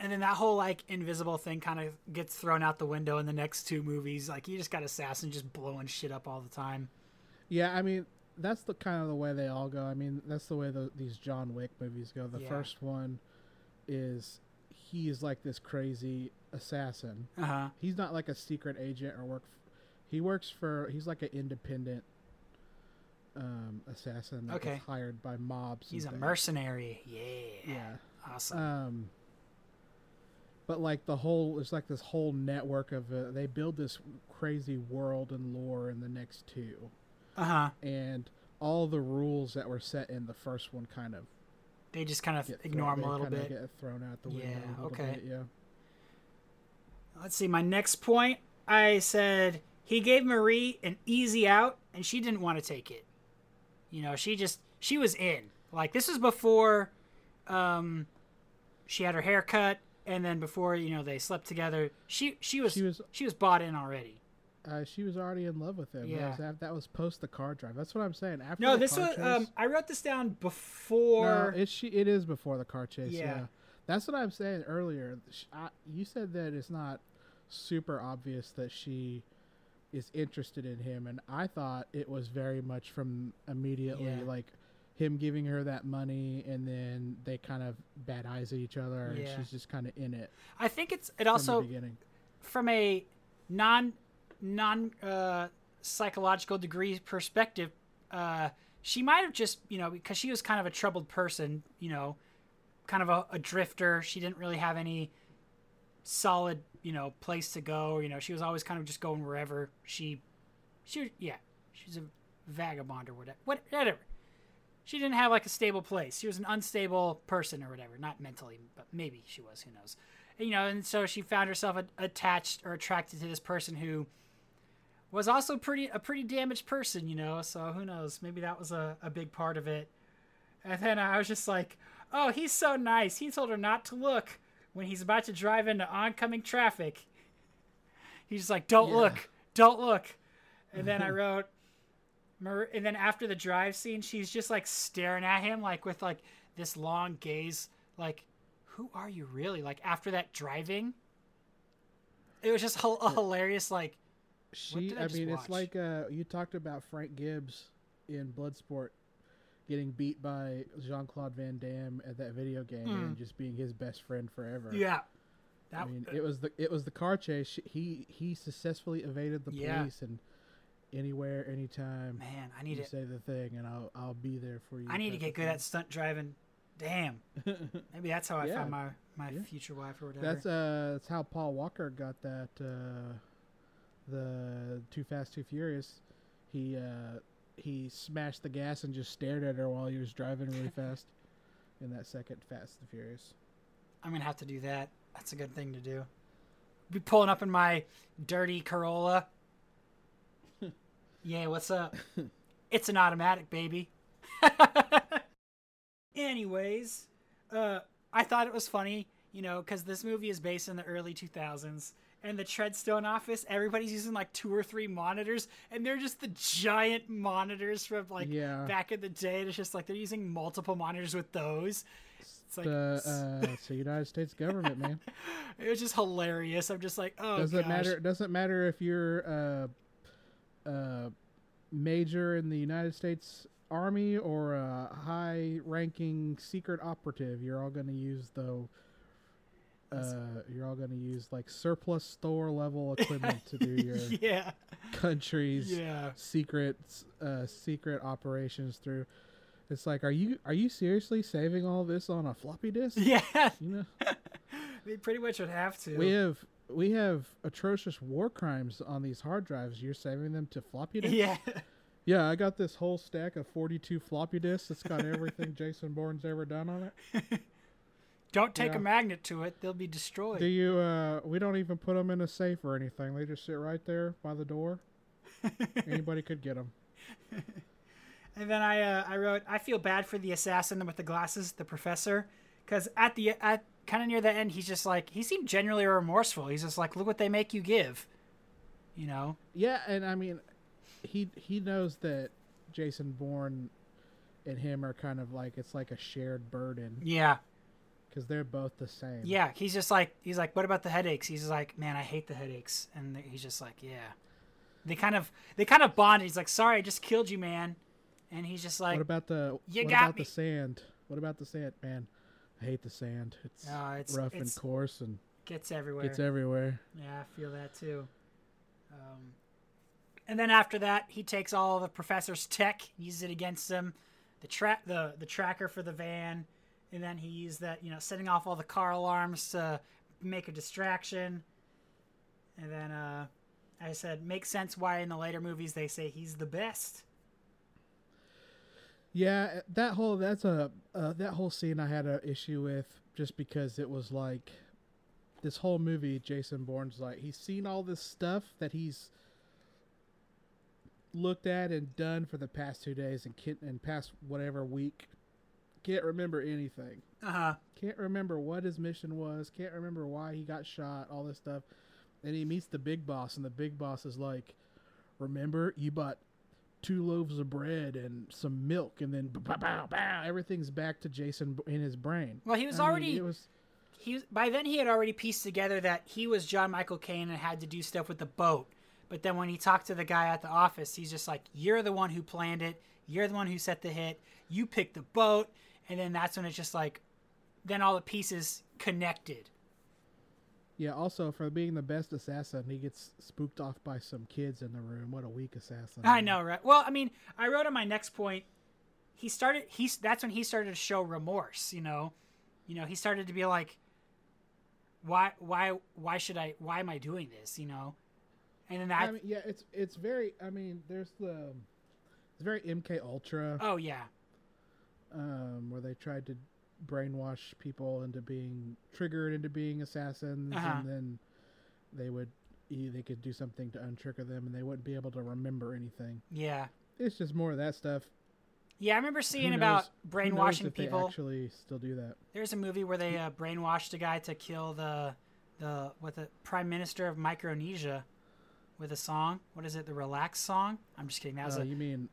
And then that whole like invisible thing kind of gets thrown out the window in the next two movies. Like you just got assassin just blowing shit up all the time. Yeah, I mean that's the kind of the way they all go. I mean that's the way the, these John Wick movies go. The Yeah. first one is he is like this crazy assassin. Uh-huh. He's not like a secret agent or work. F- he works for. He's like an independent um, assassin that Okay. hired by mobs. and He's a things. mercenary. Yeah. Yeah. Awesome. Um, but like the whole, it's like this whole network of uh, they build this crazy world and lore in the next two, Uh huh. and all the rules that were set in the first one kind of They just kind of ignore thrown, him a little bit. Get thrown out the window. Yeah, a okay. bit, yeah. Let's see. My next point, I said he gave Marie an easy out, and she didn't want to take it. You know, she just she was in. Like this was before, um, she had her hair cut, and then before you know they slept together. She she was she was she was bought in already. Uh, she was already in love with him. Yeah. That was, that was post the car drive. That's what I'm saying. After No, this was chase, um. I wrote this down before. no, she. It is before the car chase. Yeah. Yeah, that's what I'm saying earlier. I, you said that it's not super obvious that she is interested in him, and I thought it was very much from immediately Yeah. like him giving her that money, and then they kind of bad eyes at each other, and she's just kind of in it. I think it's it from also beginning. from a non non uh, psychological degree perspective, uh, she might have just you know because she was kind of a troubled person, you know, kind of a, a drifter. She didn't really have any solid you know place to go. You know, she was always kind of just going wherever she she yeah she's a vagabond or whatever whatever. She didn't have like a stable place. She was an unstable person or whatever. Not mentally, but maybe she was. Who knows? And, you know, and so she found herself attached or attracted to this person who was also pretty a pretty damaged person. You know, so who knows? Maybe that was a, a big part of it. And then I was just like, oh, he's so nice. He told her not to look when he's about to drive into oncoming traffic. He's just like, don't Yeah. look, don't look. And then I wrote, And then after the drive scene, she's just like staring at him, like with like this long gaze, like, who are you really? Like after that driving, it was just a hilarious. Like, what She, I, I, mean, watch? it's like uh, you talked about Frank Gibbs in Bloodsport getting beat by Jean Claude Van Damme at that video game and Mm. just being his best friend forever. Yeah. I That- mean, it was the it was the car chase. He he successfully evaded the Yeah. police and anywhere, anytime. Man, I need it. say the thing, and I'll I'll be there for you. I need to get good thing. at stunt driving. Damn. Maybe that's how I Yeah. found my my Yeah. future wife or whatever. That's uh that's how Paul Walker got that uh the Too Fast Too Furious. He uh he smashed the gas and just stared at her while he was driving really fast in that second Fast and Furious. I'm gonna have to do that. That's a good thing to do. Be pulling up in my dirty Corolla. Yeah, what's up? it's an automatic, baby. Anyways, uh, I thought it was funny, you know, because this movie is based in the early 2000s, and the Treadstone office, everybody's using like two or three monitors, and they're just the giant monitors from like Yeah. back in the day. And it's just like they're using multiple monitors with those. It's like the uh, it's the United States government, man. it was just hilarious. I'm just like, oh, doesn't gosh. matter. Doesn't matter if you're a, a major in the United States Army or a high-ranking secret operative. You're all going to use the. Uh, you're all going to use like surplus store level equipment to do your Yeah. country's Yeah. secret uh, secret operations through. It's like, are you are you seriously saving all this on a floppy disk? Yeah. You know. They pretty much would have to. We have we have atrocious war crimes on these hard drives. You're saving them to floppy disks. Yeah. Yeah, I got this whole stack of 42 floppy disks. It's got everything Jason Bourne's ever done on it. Don't take Yeah. a magnet to it; they'll be destroyed. Do you? uh We don't even put them in a safe or anything. They just sit right there by the door. Anybody could get them. And then I uh, I wrote I feel bad for the assassin with the glasses, the professor, because at the at kind of near the end he's just like he seemed genuinely remorseful. He's just like, look what they make you give, you know. Yeah, and I mean, he he knows that Jason Bourne and him are kind of like it's like a shared burden. Yeah. because they're both the same. Yeah, he's just like he's like, what about the headaches? He's like, man, I hate the headaches, and he's just like, yeah. They kind of they kind of bond. He's like, sorry, I just killed you, man, and he's just like, what about the you what got about me. the sand? What about the sand, man? I hate the sand. It's, No, it's- rough it's- and coarse, and Gets everywhere. Gets everywhere. Yeah, I feel that too. Um, and then after that, he takes all the professor's tech, uses it against him, the track, the the tracker for the van, and then he used that, you know, setting off all the car alarms to make a distraction. And then, uh, I said, makes sense why in the later movies they say he's the best. Yeah, that whole that's a uh, that whole scene I had an issue with just because it was like this whole movie. Jason Bourne's like he's seen all this stuff that he's looked at and done for the past two days and can't, and past whatever week. Can't remember anything. Uh huh. Can't remember what his mission was. Can't remember why he got shot. All this stuff, and he meets the big boss, and the big boss is like, "Remember, you bought two loaves of bread and some milk, and then bow, bow, bow, everything's back to Jason in his brain." Well, he was I mean, already. it was he was, by then he had already pieced together that he was John Michael Kane and had to do stuff with the boat. But then when he talked to the guy at the office, he's just like, "You're the one who planned it. You're the one who set the hit. You picked the boat." And then that's when it's just like, then all the pieces connected. Yeah. Also, for being the best assassin, he gets spooked off by some kids in the room. What a weak assassin! I know, right? Well, I mean, I wrote on my next point. He started. He's that's when he started to show remorse. You know, you know, he started to be like, why, why, why should I? Why am I doing this? You know, and then that. I mean, yeah, it's it's very. I mean, there's the it's very MK Ultra. oh yeah, um, where they tried to brainwash people into being triggered into being assassins, Uh-huh. and then they would they could do something to untrigger them, and they wouldn't be able to remember anything. yeah, It's just more of that stuff. yeah. I remember seeing knows- about brainwashing people. actually still do that. There's a movie where they uh, brainwashed a guy to kill the the what the prime minister of Micronesia with a song. What is it? The relax song? I'm just kidding. That was Uh, a, you mean,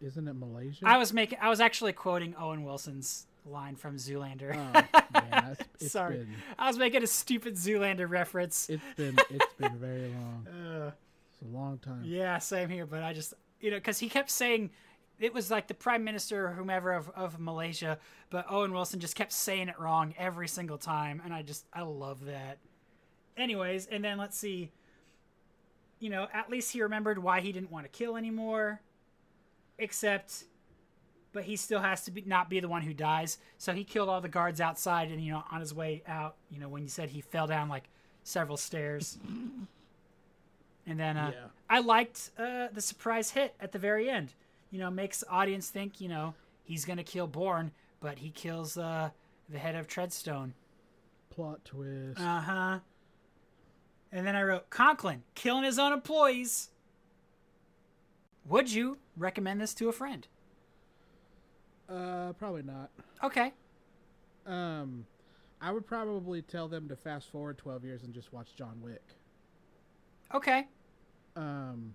isn't it Malaysia? I was making. I was actually quoting Owen Wilson's line from Zoolander. Oh, yeah, it's- it's Sorry, been- I was making a stupid Zoolander reference. It's been it's been very long. Uh, It's a long time. yeah, same here. But I just you know because he kept saying it was like the prime minister or whomever of, of Malaysia, but Owen Wilson just kept saying it wrong every single time, and I just I love that. Anyways, and then let's see. You know, at least he remembered why he didn't want to kill anymore. Except, but he still has to be not be the one who dies. So he killed all the guards outside, and you know, on his way out, you know, when you said he fell down like several stairs. And then uh, Yeah. I liked uh, the surprise hit at the very end. You know, makes the audience think, you know, he's gonna kill Bourne, but he kills uh, the head of Treadstone. Plot twist. Uh huh. And then I wrote Conklin killing his own employees. Would you recommend this to a friend? Uh, probably not. Okay. Um, I would probably tell them to fast forward 12 years and just watch John Wick. Okay. Um,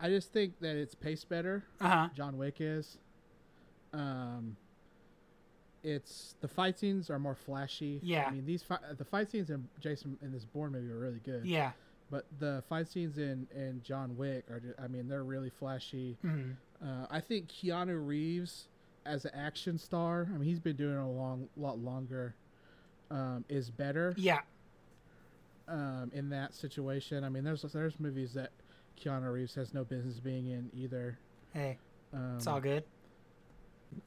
I just think that it's paced better. Uh-huh. John Wick is. Um, it's the fight scenes are more flashy. Yeah. I mean these fi- the fight scenes in Jason in this Bourne movie are really good. Yeah. But the fight scenes in in John Wick are just, I mean they're really flashy. Mhm. Uh, I think Keanu Reeves as an action star, I mean he's been doing it a long lot longer. Um, is better. Yeah. Um, in that situation, I mean there's there's movies that Keanu Reeves has no business being in either. Hey, Um, it's all good.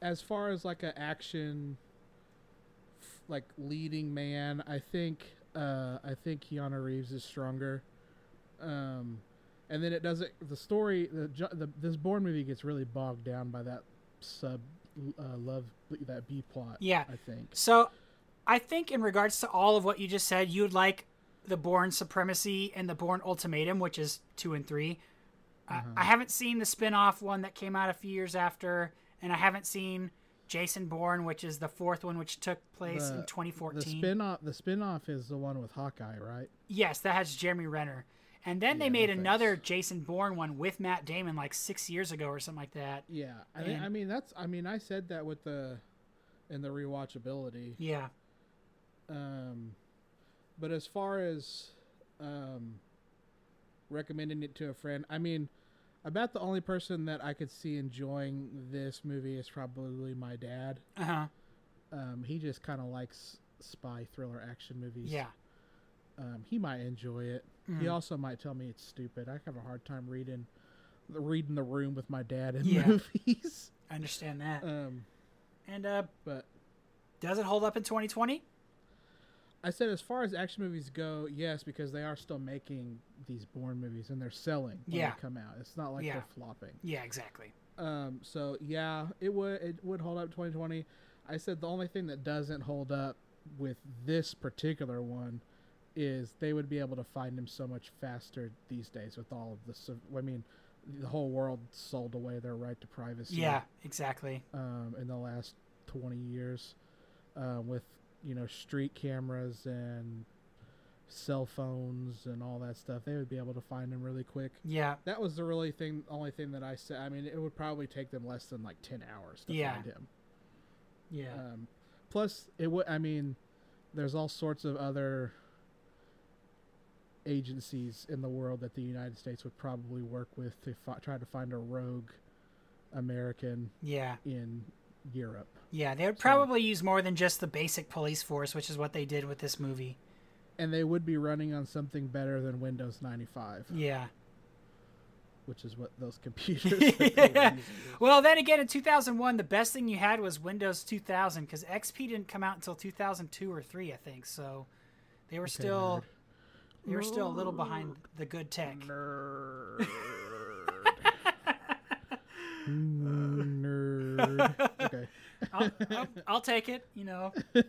as far as like an action f- like leading man i think uh i think keanu reeves is stronger um and then it doesn't the story the, the this Bourne movie gets really bogged down by that sub uh, love that b plot Yeah. i think So, I think in regards to all of what you just said, you would like the Bourne Supremacy and the Bourne Ultimatum, which is two and 3 I, I haven't seen the spin off one that came out a few years after, and I haven't seen Jason Bourne, which is the fourth one, which took place in 2014. the spin-off the spin-off is the one with hawkeye right Yes, that has Jeremy Renner. And then they made no another Jason Bourne one with Matt Damon like six years ago or something like that. yeah I mean, And- I mean that's i mean i said that with the in the rewatchability Yeah. Um, but as far as um, recommending it to a friend, I mean, about the only person that I could see enjoying this movie is probably my dad. Uh huh. Um, he just kind of likes spy thriller action movies. Yeah. Um, he might enjoy it. He Mhm. also might tell me it's stupid. I have a hard time reading, the reading the room with my dad in Yeah. movies. I understand that. Um, and uh, but does it hold up in 2020? I said as far as action movies go, yes, because they are still making these Bourne movies and they're selling when Yeah. they come out. It's not like Yeah. they're flopping. Yeah, exactly. Um, so yeah, it would it would hold up 2020. I said the only thing that doesn't hold up with this particular one is they would be able to find him so much faster these days with all of the. I mean, the whole world sold away their right to privacy. Yeah, exactly. Um, in the last 20 years, uh, with you know street cameras and cell phones and all that stuff, they would be able to find him really quick. Yeah. That was the really thing, only thing that I said. I mean, it would probably take them less than like 10 hours to Yeah. find him. Yeah. Um, plus, it would. I mean, there's all sorts of other agencies in the world that the United States would probably work with to fi- try to find a rogue American. Yeah. In Europe. Yeah, they would probably use more than just the basic police force, which is what they did with this movie. And they would be running on something better than Windows 95. Yeah. Which is what those computers. that they were using. well, then again, in 2001, the best thing you had was Windows 2000 because XP didn't come out until 2002 or three, I think. So they were Okay, still they were still a little behind the good tech. Nerd. Okay. I'll, I'll, I'll take it. You know.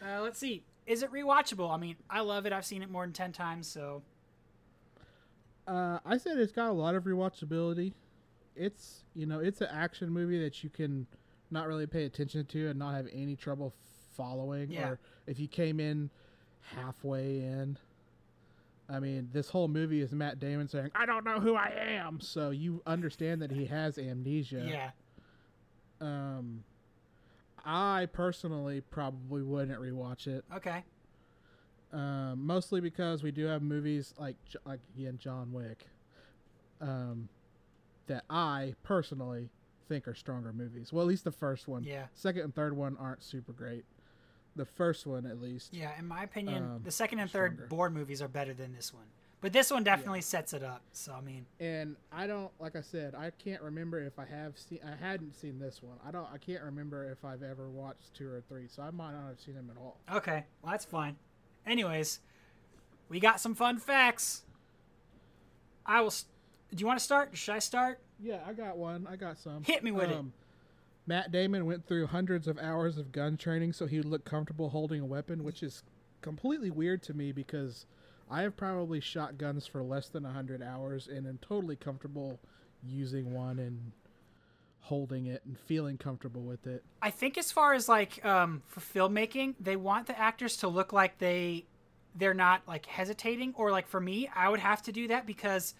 Uh, let's see. Is it rewatchable? I mean, I love it. I've seen it more than ten times. So Uh, I said it's got a lot of rewatchability. It's you know it's an action movie that you can not really pay attention to and not have any trouble following. Yeah. Or if you came in halfway in, I mean this whole movie is Matt Damon saying I don't know who I am, so you understand that he has amnesia. yeah, Um, I personally probably wouldn't rewatch it. okay. Um, mostly because we do have movies like like again John Wick, um, that I personally think are stronger movies. Well, at least the first one. Yeah. Second and third one aren't super great. The first one, at least. Yeah, in my opinion, Um, the second and third stronger. Bourne movies are better than this one. But this one definitely sets it up. So I mean, And I don't like I said I can't remember if I have seen I hadn't seen this one. I don't I can't remember if I've ever watched two or three, so I might not have seen them at all. okay, well that's fine. Anyways, we got some fun facts. I will. s do you want to start? Should I start? Yeah, I got one. I got some. Hit me with it. Matt Damon went through hundreds of hours of gun training so he would look comfortable holding a weapon, which is completely weird to me because I have probably shot guns for less than 100 hours and am totally comfortable using one and holding it and feeling comfortable with it. I think as far as like um, for filmmaking, they want the actors to look like they they're not like hesitating or like for me, I would have to do that because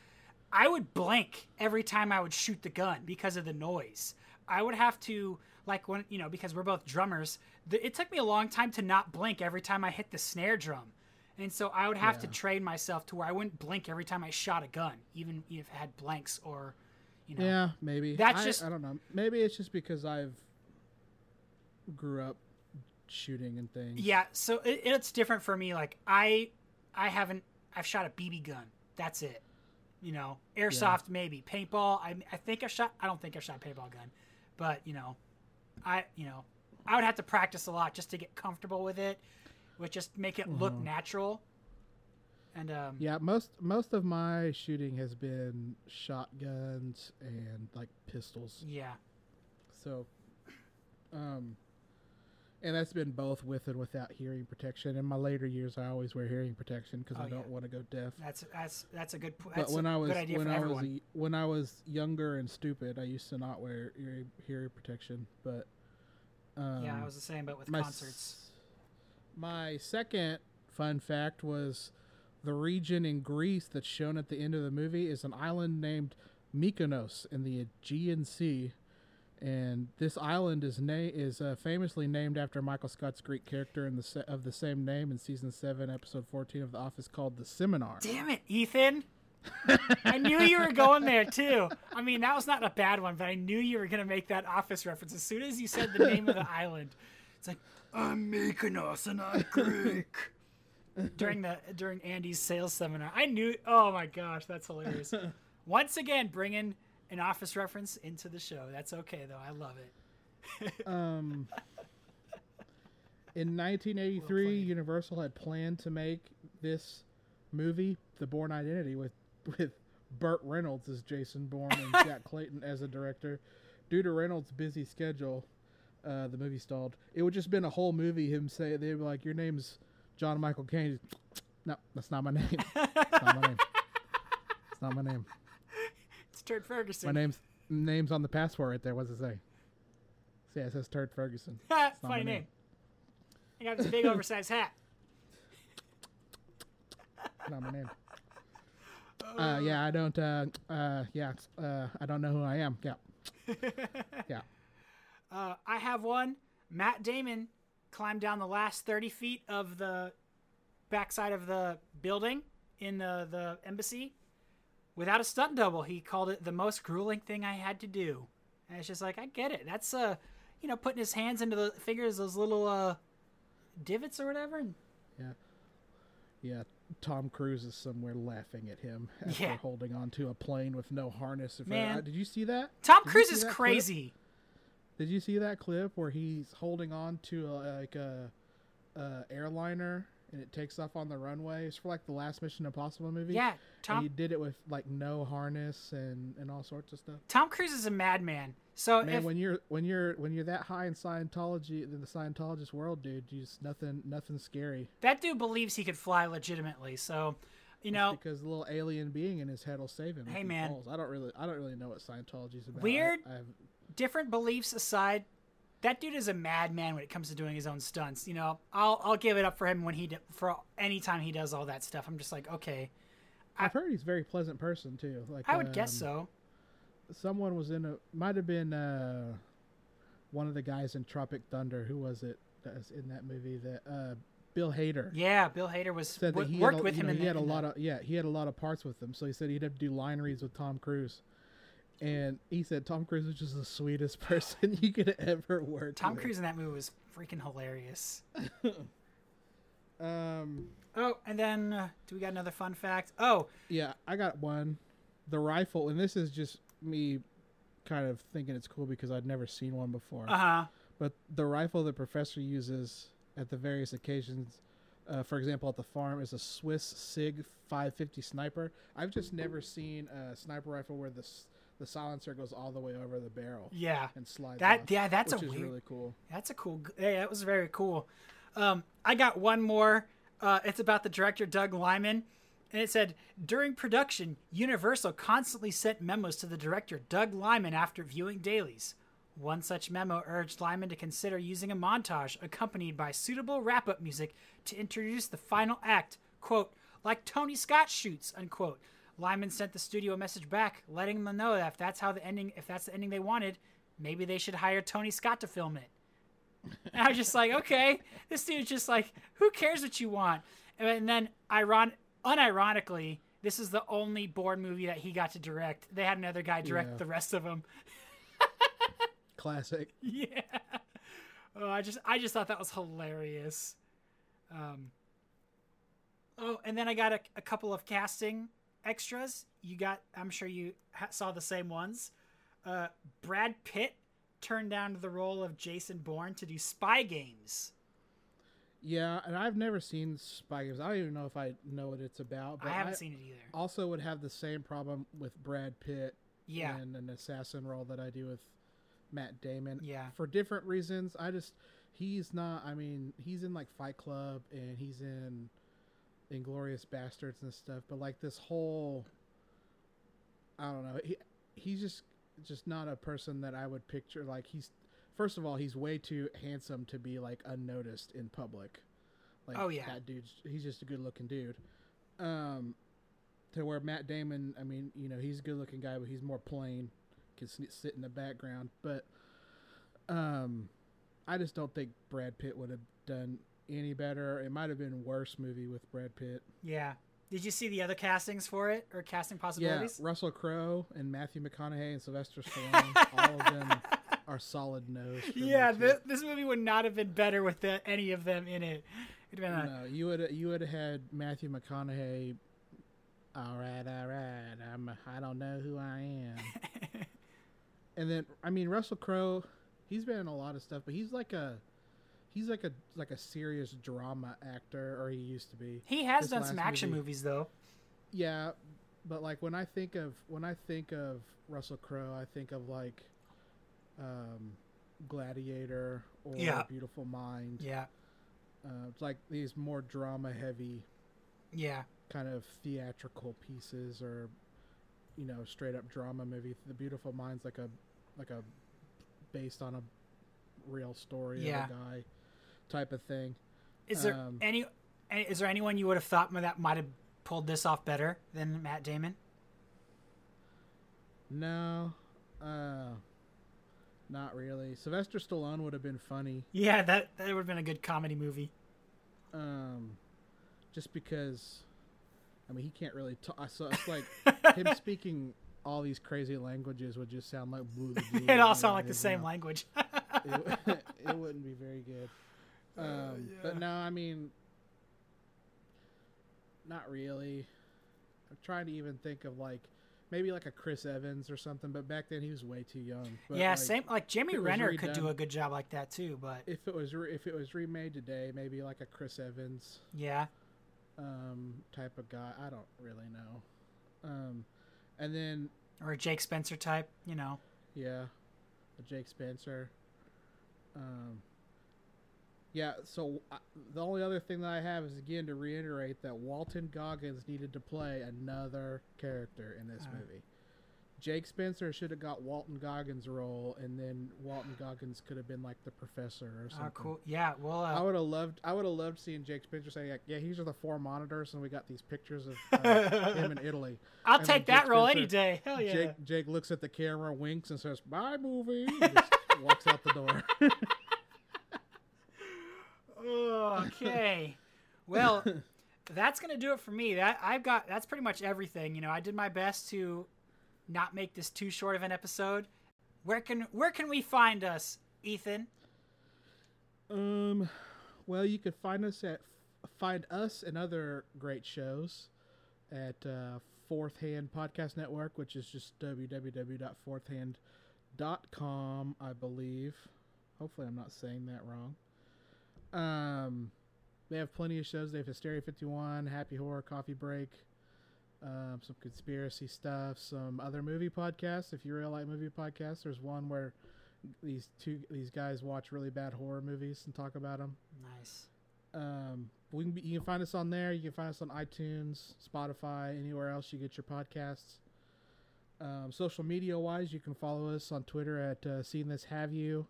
I would blink every time I would shoot the gun because of the noise. I would have to like when you know because we're both drummers. The, it took me a long time to not blink every time I hit the snare drum, and so I would have to train myself to where I wouldn't blink every time I shot a gun, even if it had blanks or you know. Yeah, maybe. That's I, just I don't know. Maybe it's just because I've grew up shooting and things. Yeah, so it, it's different for me. Like I, I haven't. I've shot a BB gun. That's it. You know, airsoft maybe paintball. I I think I shot. I don't think I shot a paintball gun, but you know, I you know, I would have to practice a lot just to get comfortable with it, which just make it look Mhm. natural. And um, Yeah, most most of my shooting has been shotguns and like pistols. yeah, So, um, and that's been both with and without hearing protection. In my later years, I always wear hearing protection because Oh, I don't yeah. want to go deaf. that's that's that's a good. p- But when a I was good idea when I everyone. was when I was younger and stupid, I used to not wear hearing, hearing protection. But um, yeah, I was the same, but with my concerts. s- My second fun fact was the region in Greece that's shown at the end of the movie is an island named Mykonos in the Aegean Sea, and this island is na- is uh, famously named after Michael Scott's Greek character in the se- of the same name in season seven, episode fourteen of The Office, called the Seminar. Damn it, Ethan. I knew you were going there too. I mean, that was not a bad one, but I knew you were going to make that office reference as soon as you said the name of the island. It's like I'm Mykonos and I'm Greek. during the during Andy's sales seminar, I knew. Oh my gosh, that's hilarious. Once again, bringing an office reference into the show. That's okay though. I love it. Um, in 1983, Universal had planned to make this movie, The Bourne Identity, with with Burt Reynolds as Jason Bourne and Jack Clayton as the director. Due to Reynolds' busy schedule, uh, the movie stalled. It would just been a whole movie. Him say they'd be like, "Your name's John Michael Kane." No, that's not my name. It's not my name. It's not my name. Turd Ferguson. My name's name's on the passport right there. What's it say? See, it says Turd Ferguson. Funny name. I got this big oversized hat. not my name. Uh, yeah, I don't. Uh, uh, yeah, uh, I don't know who I am. Yeah, yeah. Uh, I have one. Matt Damon climbed down the last 30 feet of the backside of the building in the, the embassy without a stunt double. He called it the most grueling thing I had to do. And it's just like, I get it. That's, uh, you know, putting his hands into the fingers, those little uh, divots or whatever. And Yeah. Yeah. Tom Cruise is somewhere laughing at him after Yeah. holding onto a plane with no harness. If I- Man. uh, did you see that? Tom Did Cruise is that clip? crazy. Did you see that clip where he's holding on to a, like a, a airliner and it takes off on the runway? It's for like the last Mission Impossible movie. Yeah, And Tom- he did it with like no harness and and all sorts of stuff. Tom Cruise is a madman. So Man, if, when you're when you're when you're that high in Scientology in the Scientologist world, dude, you just nothing nothing scary. that dude believes he could fly legitimately, so, you know, because the little alien being in his head will save him. Hey, he man. I don't really I don't really know what Scientology's about. I- Weird. I, have different beliefs aside, that dude is a madman when it comes to doing his own stunts. You know, I'll I'll give it up for him when he d- for any time he does all that stuff. I'm just like, okay, I've heard he's a very pleasant person too. Like I would guess um, so. Someone was in a might have been uh, one of the guys in Tropic Thunder. Who was it that was in that movie? That uh, Bill Hader. Yeah, Bill Hader was said that he worked a, with him know, in he the, had a in the- lot of yeah he had a lot of parts with him so he said he'd have to do line reads with tom cruise and he said tom cruise was just the sweetest person you could ever work Tom with. Cruise in that movie was freaking hilarious. um oh, and then uh, do we got another fun fact? Oh, yeah i got one the rifle and this is just me kind of thinking it's cool because i'd never seen one before Uh-huh. but the rifle the professor uses at the various occasions uh, for example, at the farm is a Swiss Sig 550 sniper. I've just never seen a sniper rifle where the s- the silencer goes all the way over the barrel. Yeah, and slides. That off, yeah, that's which a is weird, really cool. That's a cool. Yeah, that was very cool. Um, I got one more. Uh, it's about the director Doug Liman, and it said during production, Universal constantly sent memos to the director Doug Liman after viewing dailies. One such memo urged Liman to consider using a montage accompanied by suitable wrap-up music to introduce the final act, quote, like Tony Scott shoots, unquote. Liman sent the studio a message back, letting them know that if that's how the ending, if that's the ending they wanted, maybe they should hire Tony Scott to film it. And I was just like, okay, this dude's just like, who cares what you want? And then, iron, unironically, this is the only Bourne movie that he got to direct. They had another guy direct Yeah. the rest of them. Classic. yeah. Oh, I just, I just thought that was hilarious. Um. Oh, and then I got a, a couple of casting extras. You got, I'm sure you ha- saw the same ones. Uh, Brad Pitt turned down the role of Jason Bourne to do Spy Games. Yeah, and I've never seen Spy Games. I don't even know if I know what it's about. But I haven't seen it either. Also, would have the same problem with Brad Pitt. Yeah. in an assassin role that I do with Matt Damon. Yeah. for different reasons. I just he's not. I mean, he's in like Fight Club and he's in Inglourious Basterds and stuff. But like this whole, I don't know. He he's just just not a person that I would picture. Like he's first of all, he's way too handsome to be like unnoticed in public. Like, Oh, yeah. that dude's he's just a good looking dude. Um, to where Matt Damon, I mean, you know, he's a good looking guy, but he's more plain, can sit in the background. But um, I just don't think Brad Pitt would have done any better. It might have been a worse movie with Brad Pitt. Yeah. Did you see the other castings for it or casting possibilities? Yeah? Russell Crowe and Matthew McConaughey and Sylvester Stallone, all of them, are solid nose. Yeah, th- this movie would not have been better with the, any of them in it. It'd been a, No, you would you would have had Matthew McConaughey. All right, all right. I'm I don't know who I am. and then I mean Russell Crowe, he's been in a lot of stuff, but he's like a he's like a like a serious drama actor, or he used to be. he has This done some action movie- movies though. Yeah, but like when I think of when I think of Russell Crowe, I think of like um, Gladiator or Yeah. Beautiful Mind. Yeah. Uh, it's like these more drama heavy Yeah. kind of theatrical pieces or you know straight up drama movie the beautiful mind's like a like a based on a real story Yeah. of a guy type of thing Is there Um, any? any- Is there anyone you would have thought that might have pulled this off better than Matt Damon? no uh not really sylvester stallone would have been funny Yeah, that that would have been a good comedy movie. um just because i mean he can't really talk so it's like him speaking all these crazy languages would just sound like blue it all sound like the same language. it, it wouldn't be very good. Um, But no, I mean, not really. I'm trying to even think of like maybe like a Chris Evans or something, but back then he was way too young. But yeah, like, same. Like if Jamie it Renner could do a good job like that too, but If it was re- if it was remade today, maybe like a Chris Evans yeah, um, type of guy. I don't really know. Um, and then or a Jake Spencer type, you know. Yeah, a Jake Spencer. Um, yeah, so uh, the only other thing that I have is again to reiterate that Walton Goggins needed to play another character in this Uh. movie. Jake Spencer should have got Walton Goggins' role, and then Walton Goggins could have been like the professor or something. Oh, cool. Yeah, well, uh, I would have loved. I would have loved seeing Jake Spencer say, like, "Yeah, these are the four monitors, and we got these pictures of uh, him in Italy." I'll And take that Jake role any day. Hell yeah. Jake, Jake looks at the camera, winks, and says, "Bye, movie." and just walks out the door. okay. Well, that's gonna do it for me. That I've got. That's pretty much everything. You know, I did my best to not make this too short of an episode. Where can where can we find us, Ethan? Um, well, you could find us at find us and other great shows at uh, Fourth Hand Podcast Network, which is just www.fourthhand.com, I believe. Hopefully, I'm not saying that wrong. Um, they have plenty of shows. They have Hysteria 51, Happy Horror, Coffee Break, um, some conspiracy stuff, some other movie podcasts. If you really like movie podcasts, there's one where these two these guys watch really bad horror movies and talk about them. Nice. Um, we can be, you can find us on there. You can find us on iTunes, Spotify, anywhere else you get your podcasts. Um, social media wise, you can follow us on Twitter at uh, Seen This Have You,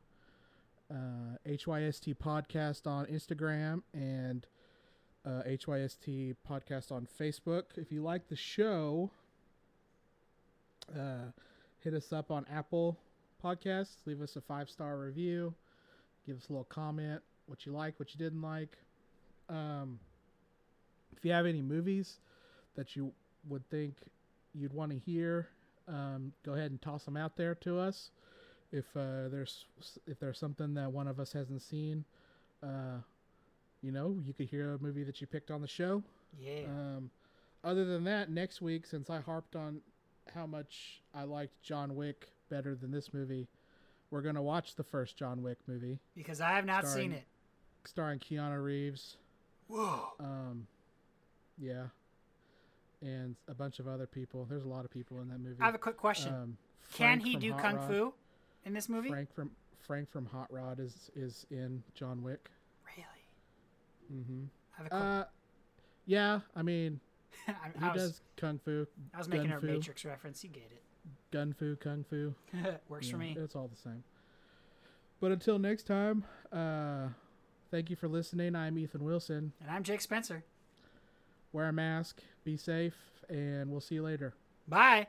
uh, HYST Podcast on Instagram, and uh, HYST Podcast on Facebook. If you like the show, uh, hit us up on Apple Podcasts. Leave us a five star review. Give us a little comment, what you like, what you didn't like. Um, if you have any movies that you would think you'd want to hear, um, go ahead and toss them out there to us. If uh, there's if there's something that one of us hasn't seen, uh, you know, you could hear a movie that you picked on the show. Yeah. Um, other than that, next week, since I harped on how much I liked John Wick better than this movie, we're gonna watch the first John Wick movie. Because I have not starring- seen it. Starring Keanu Reeves. Whoa. Um, yeah, and a bunch of other people. There's a lot of people in that movie. I have a quick question. Um, Can he do Hot kung Rod- fu in this movie? Frank from Frank from Hot Rod is is in John Wick. Really? Mm-hmm. I have a Uh, yeah. I mean, I- he I was- does kung fu. I was making a Matrix reference. You get it. Gun fu, kung fu. Works for me. It's all the same. But until next time, uh, thank you for listening. I'm Ethan Wilson. And I'm Jake Spencer. Wear a mask, be safe, and we'll see you later. Bye.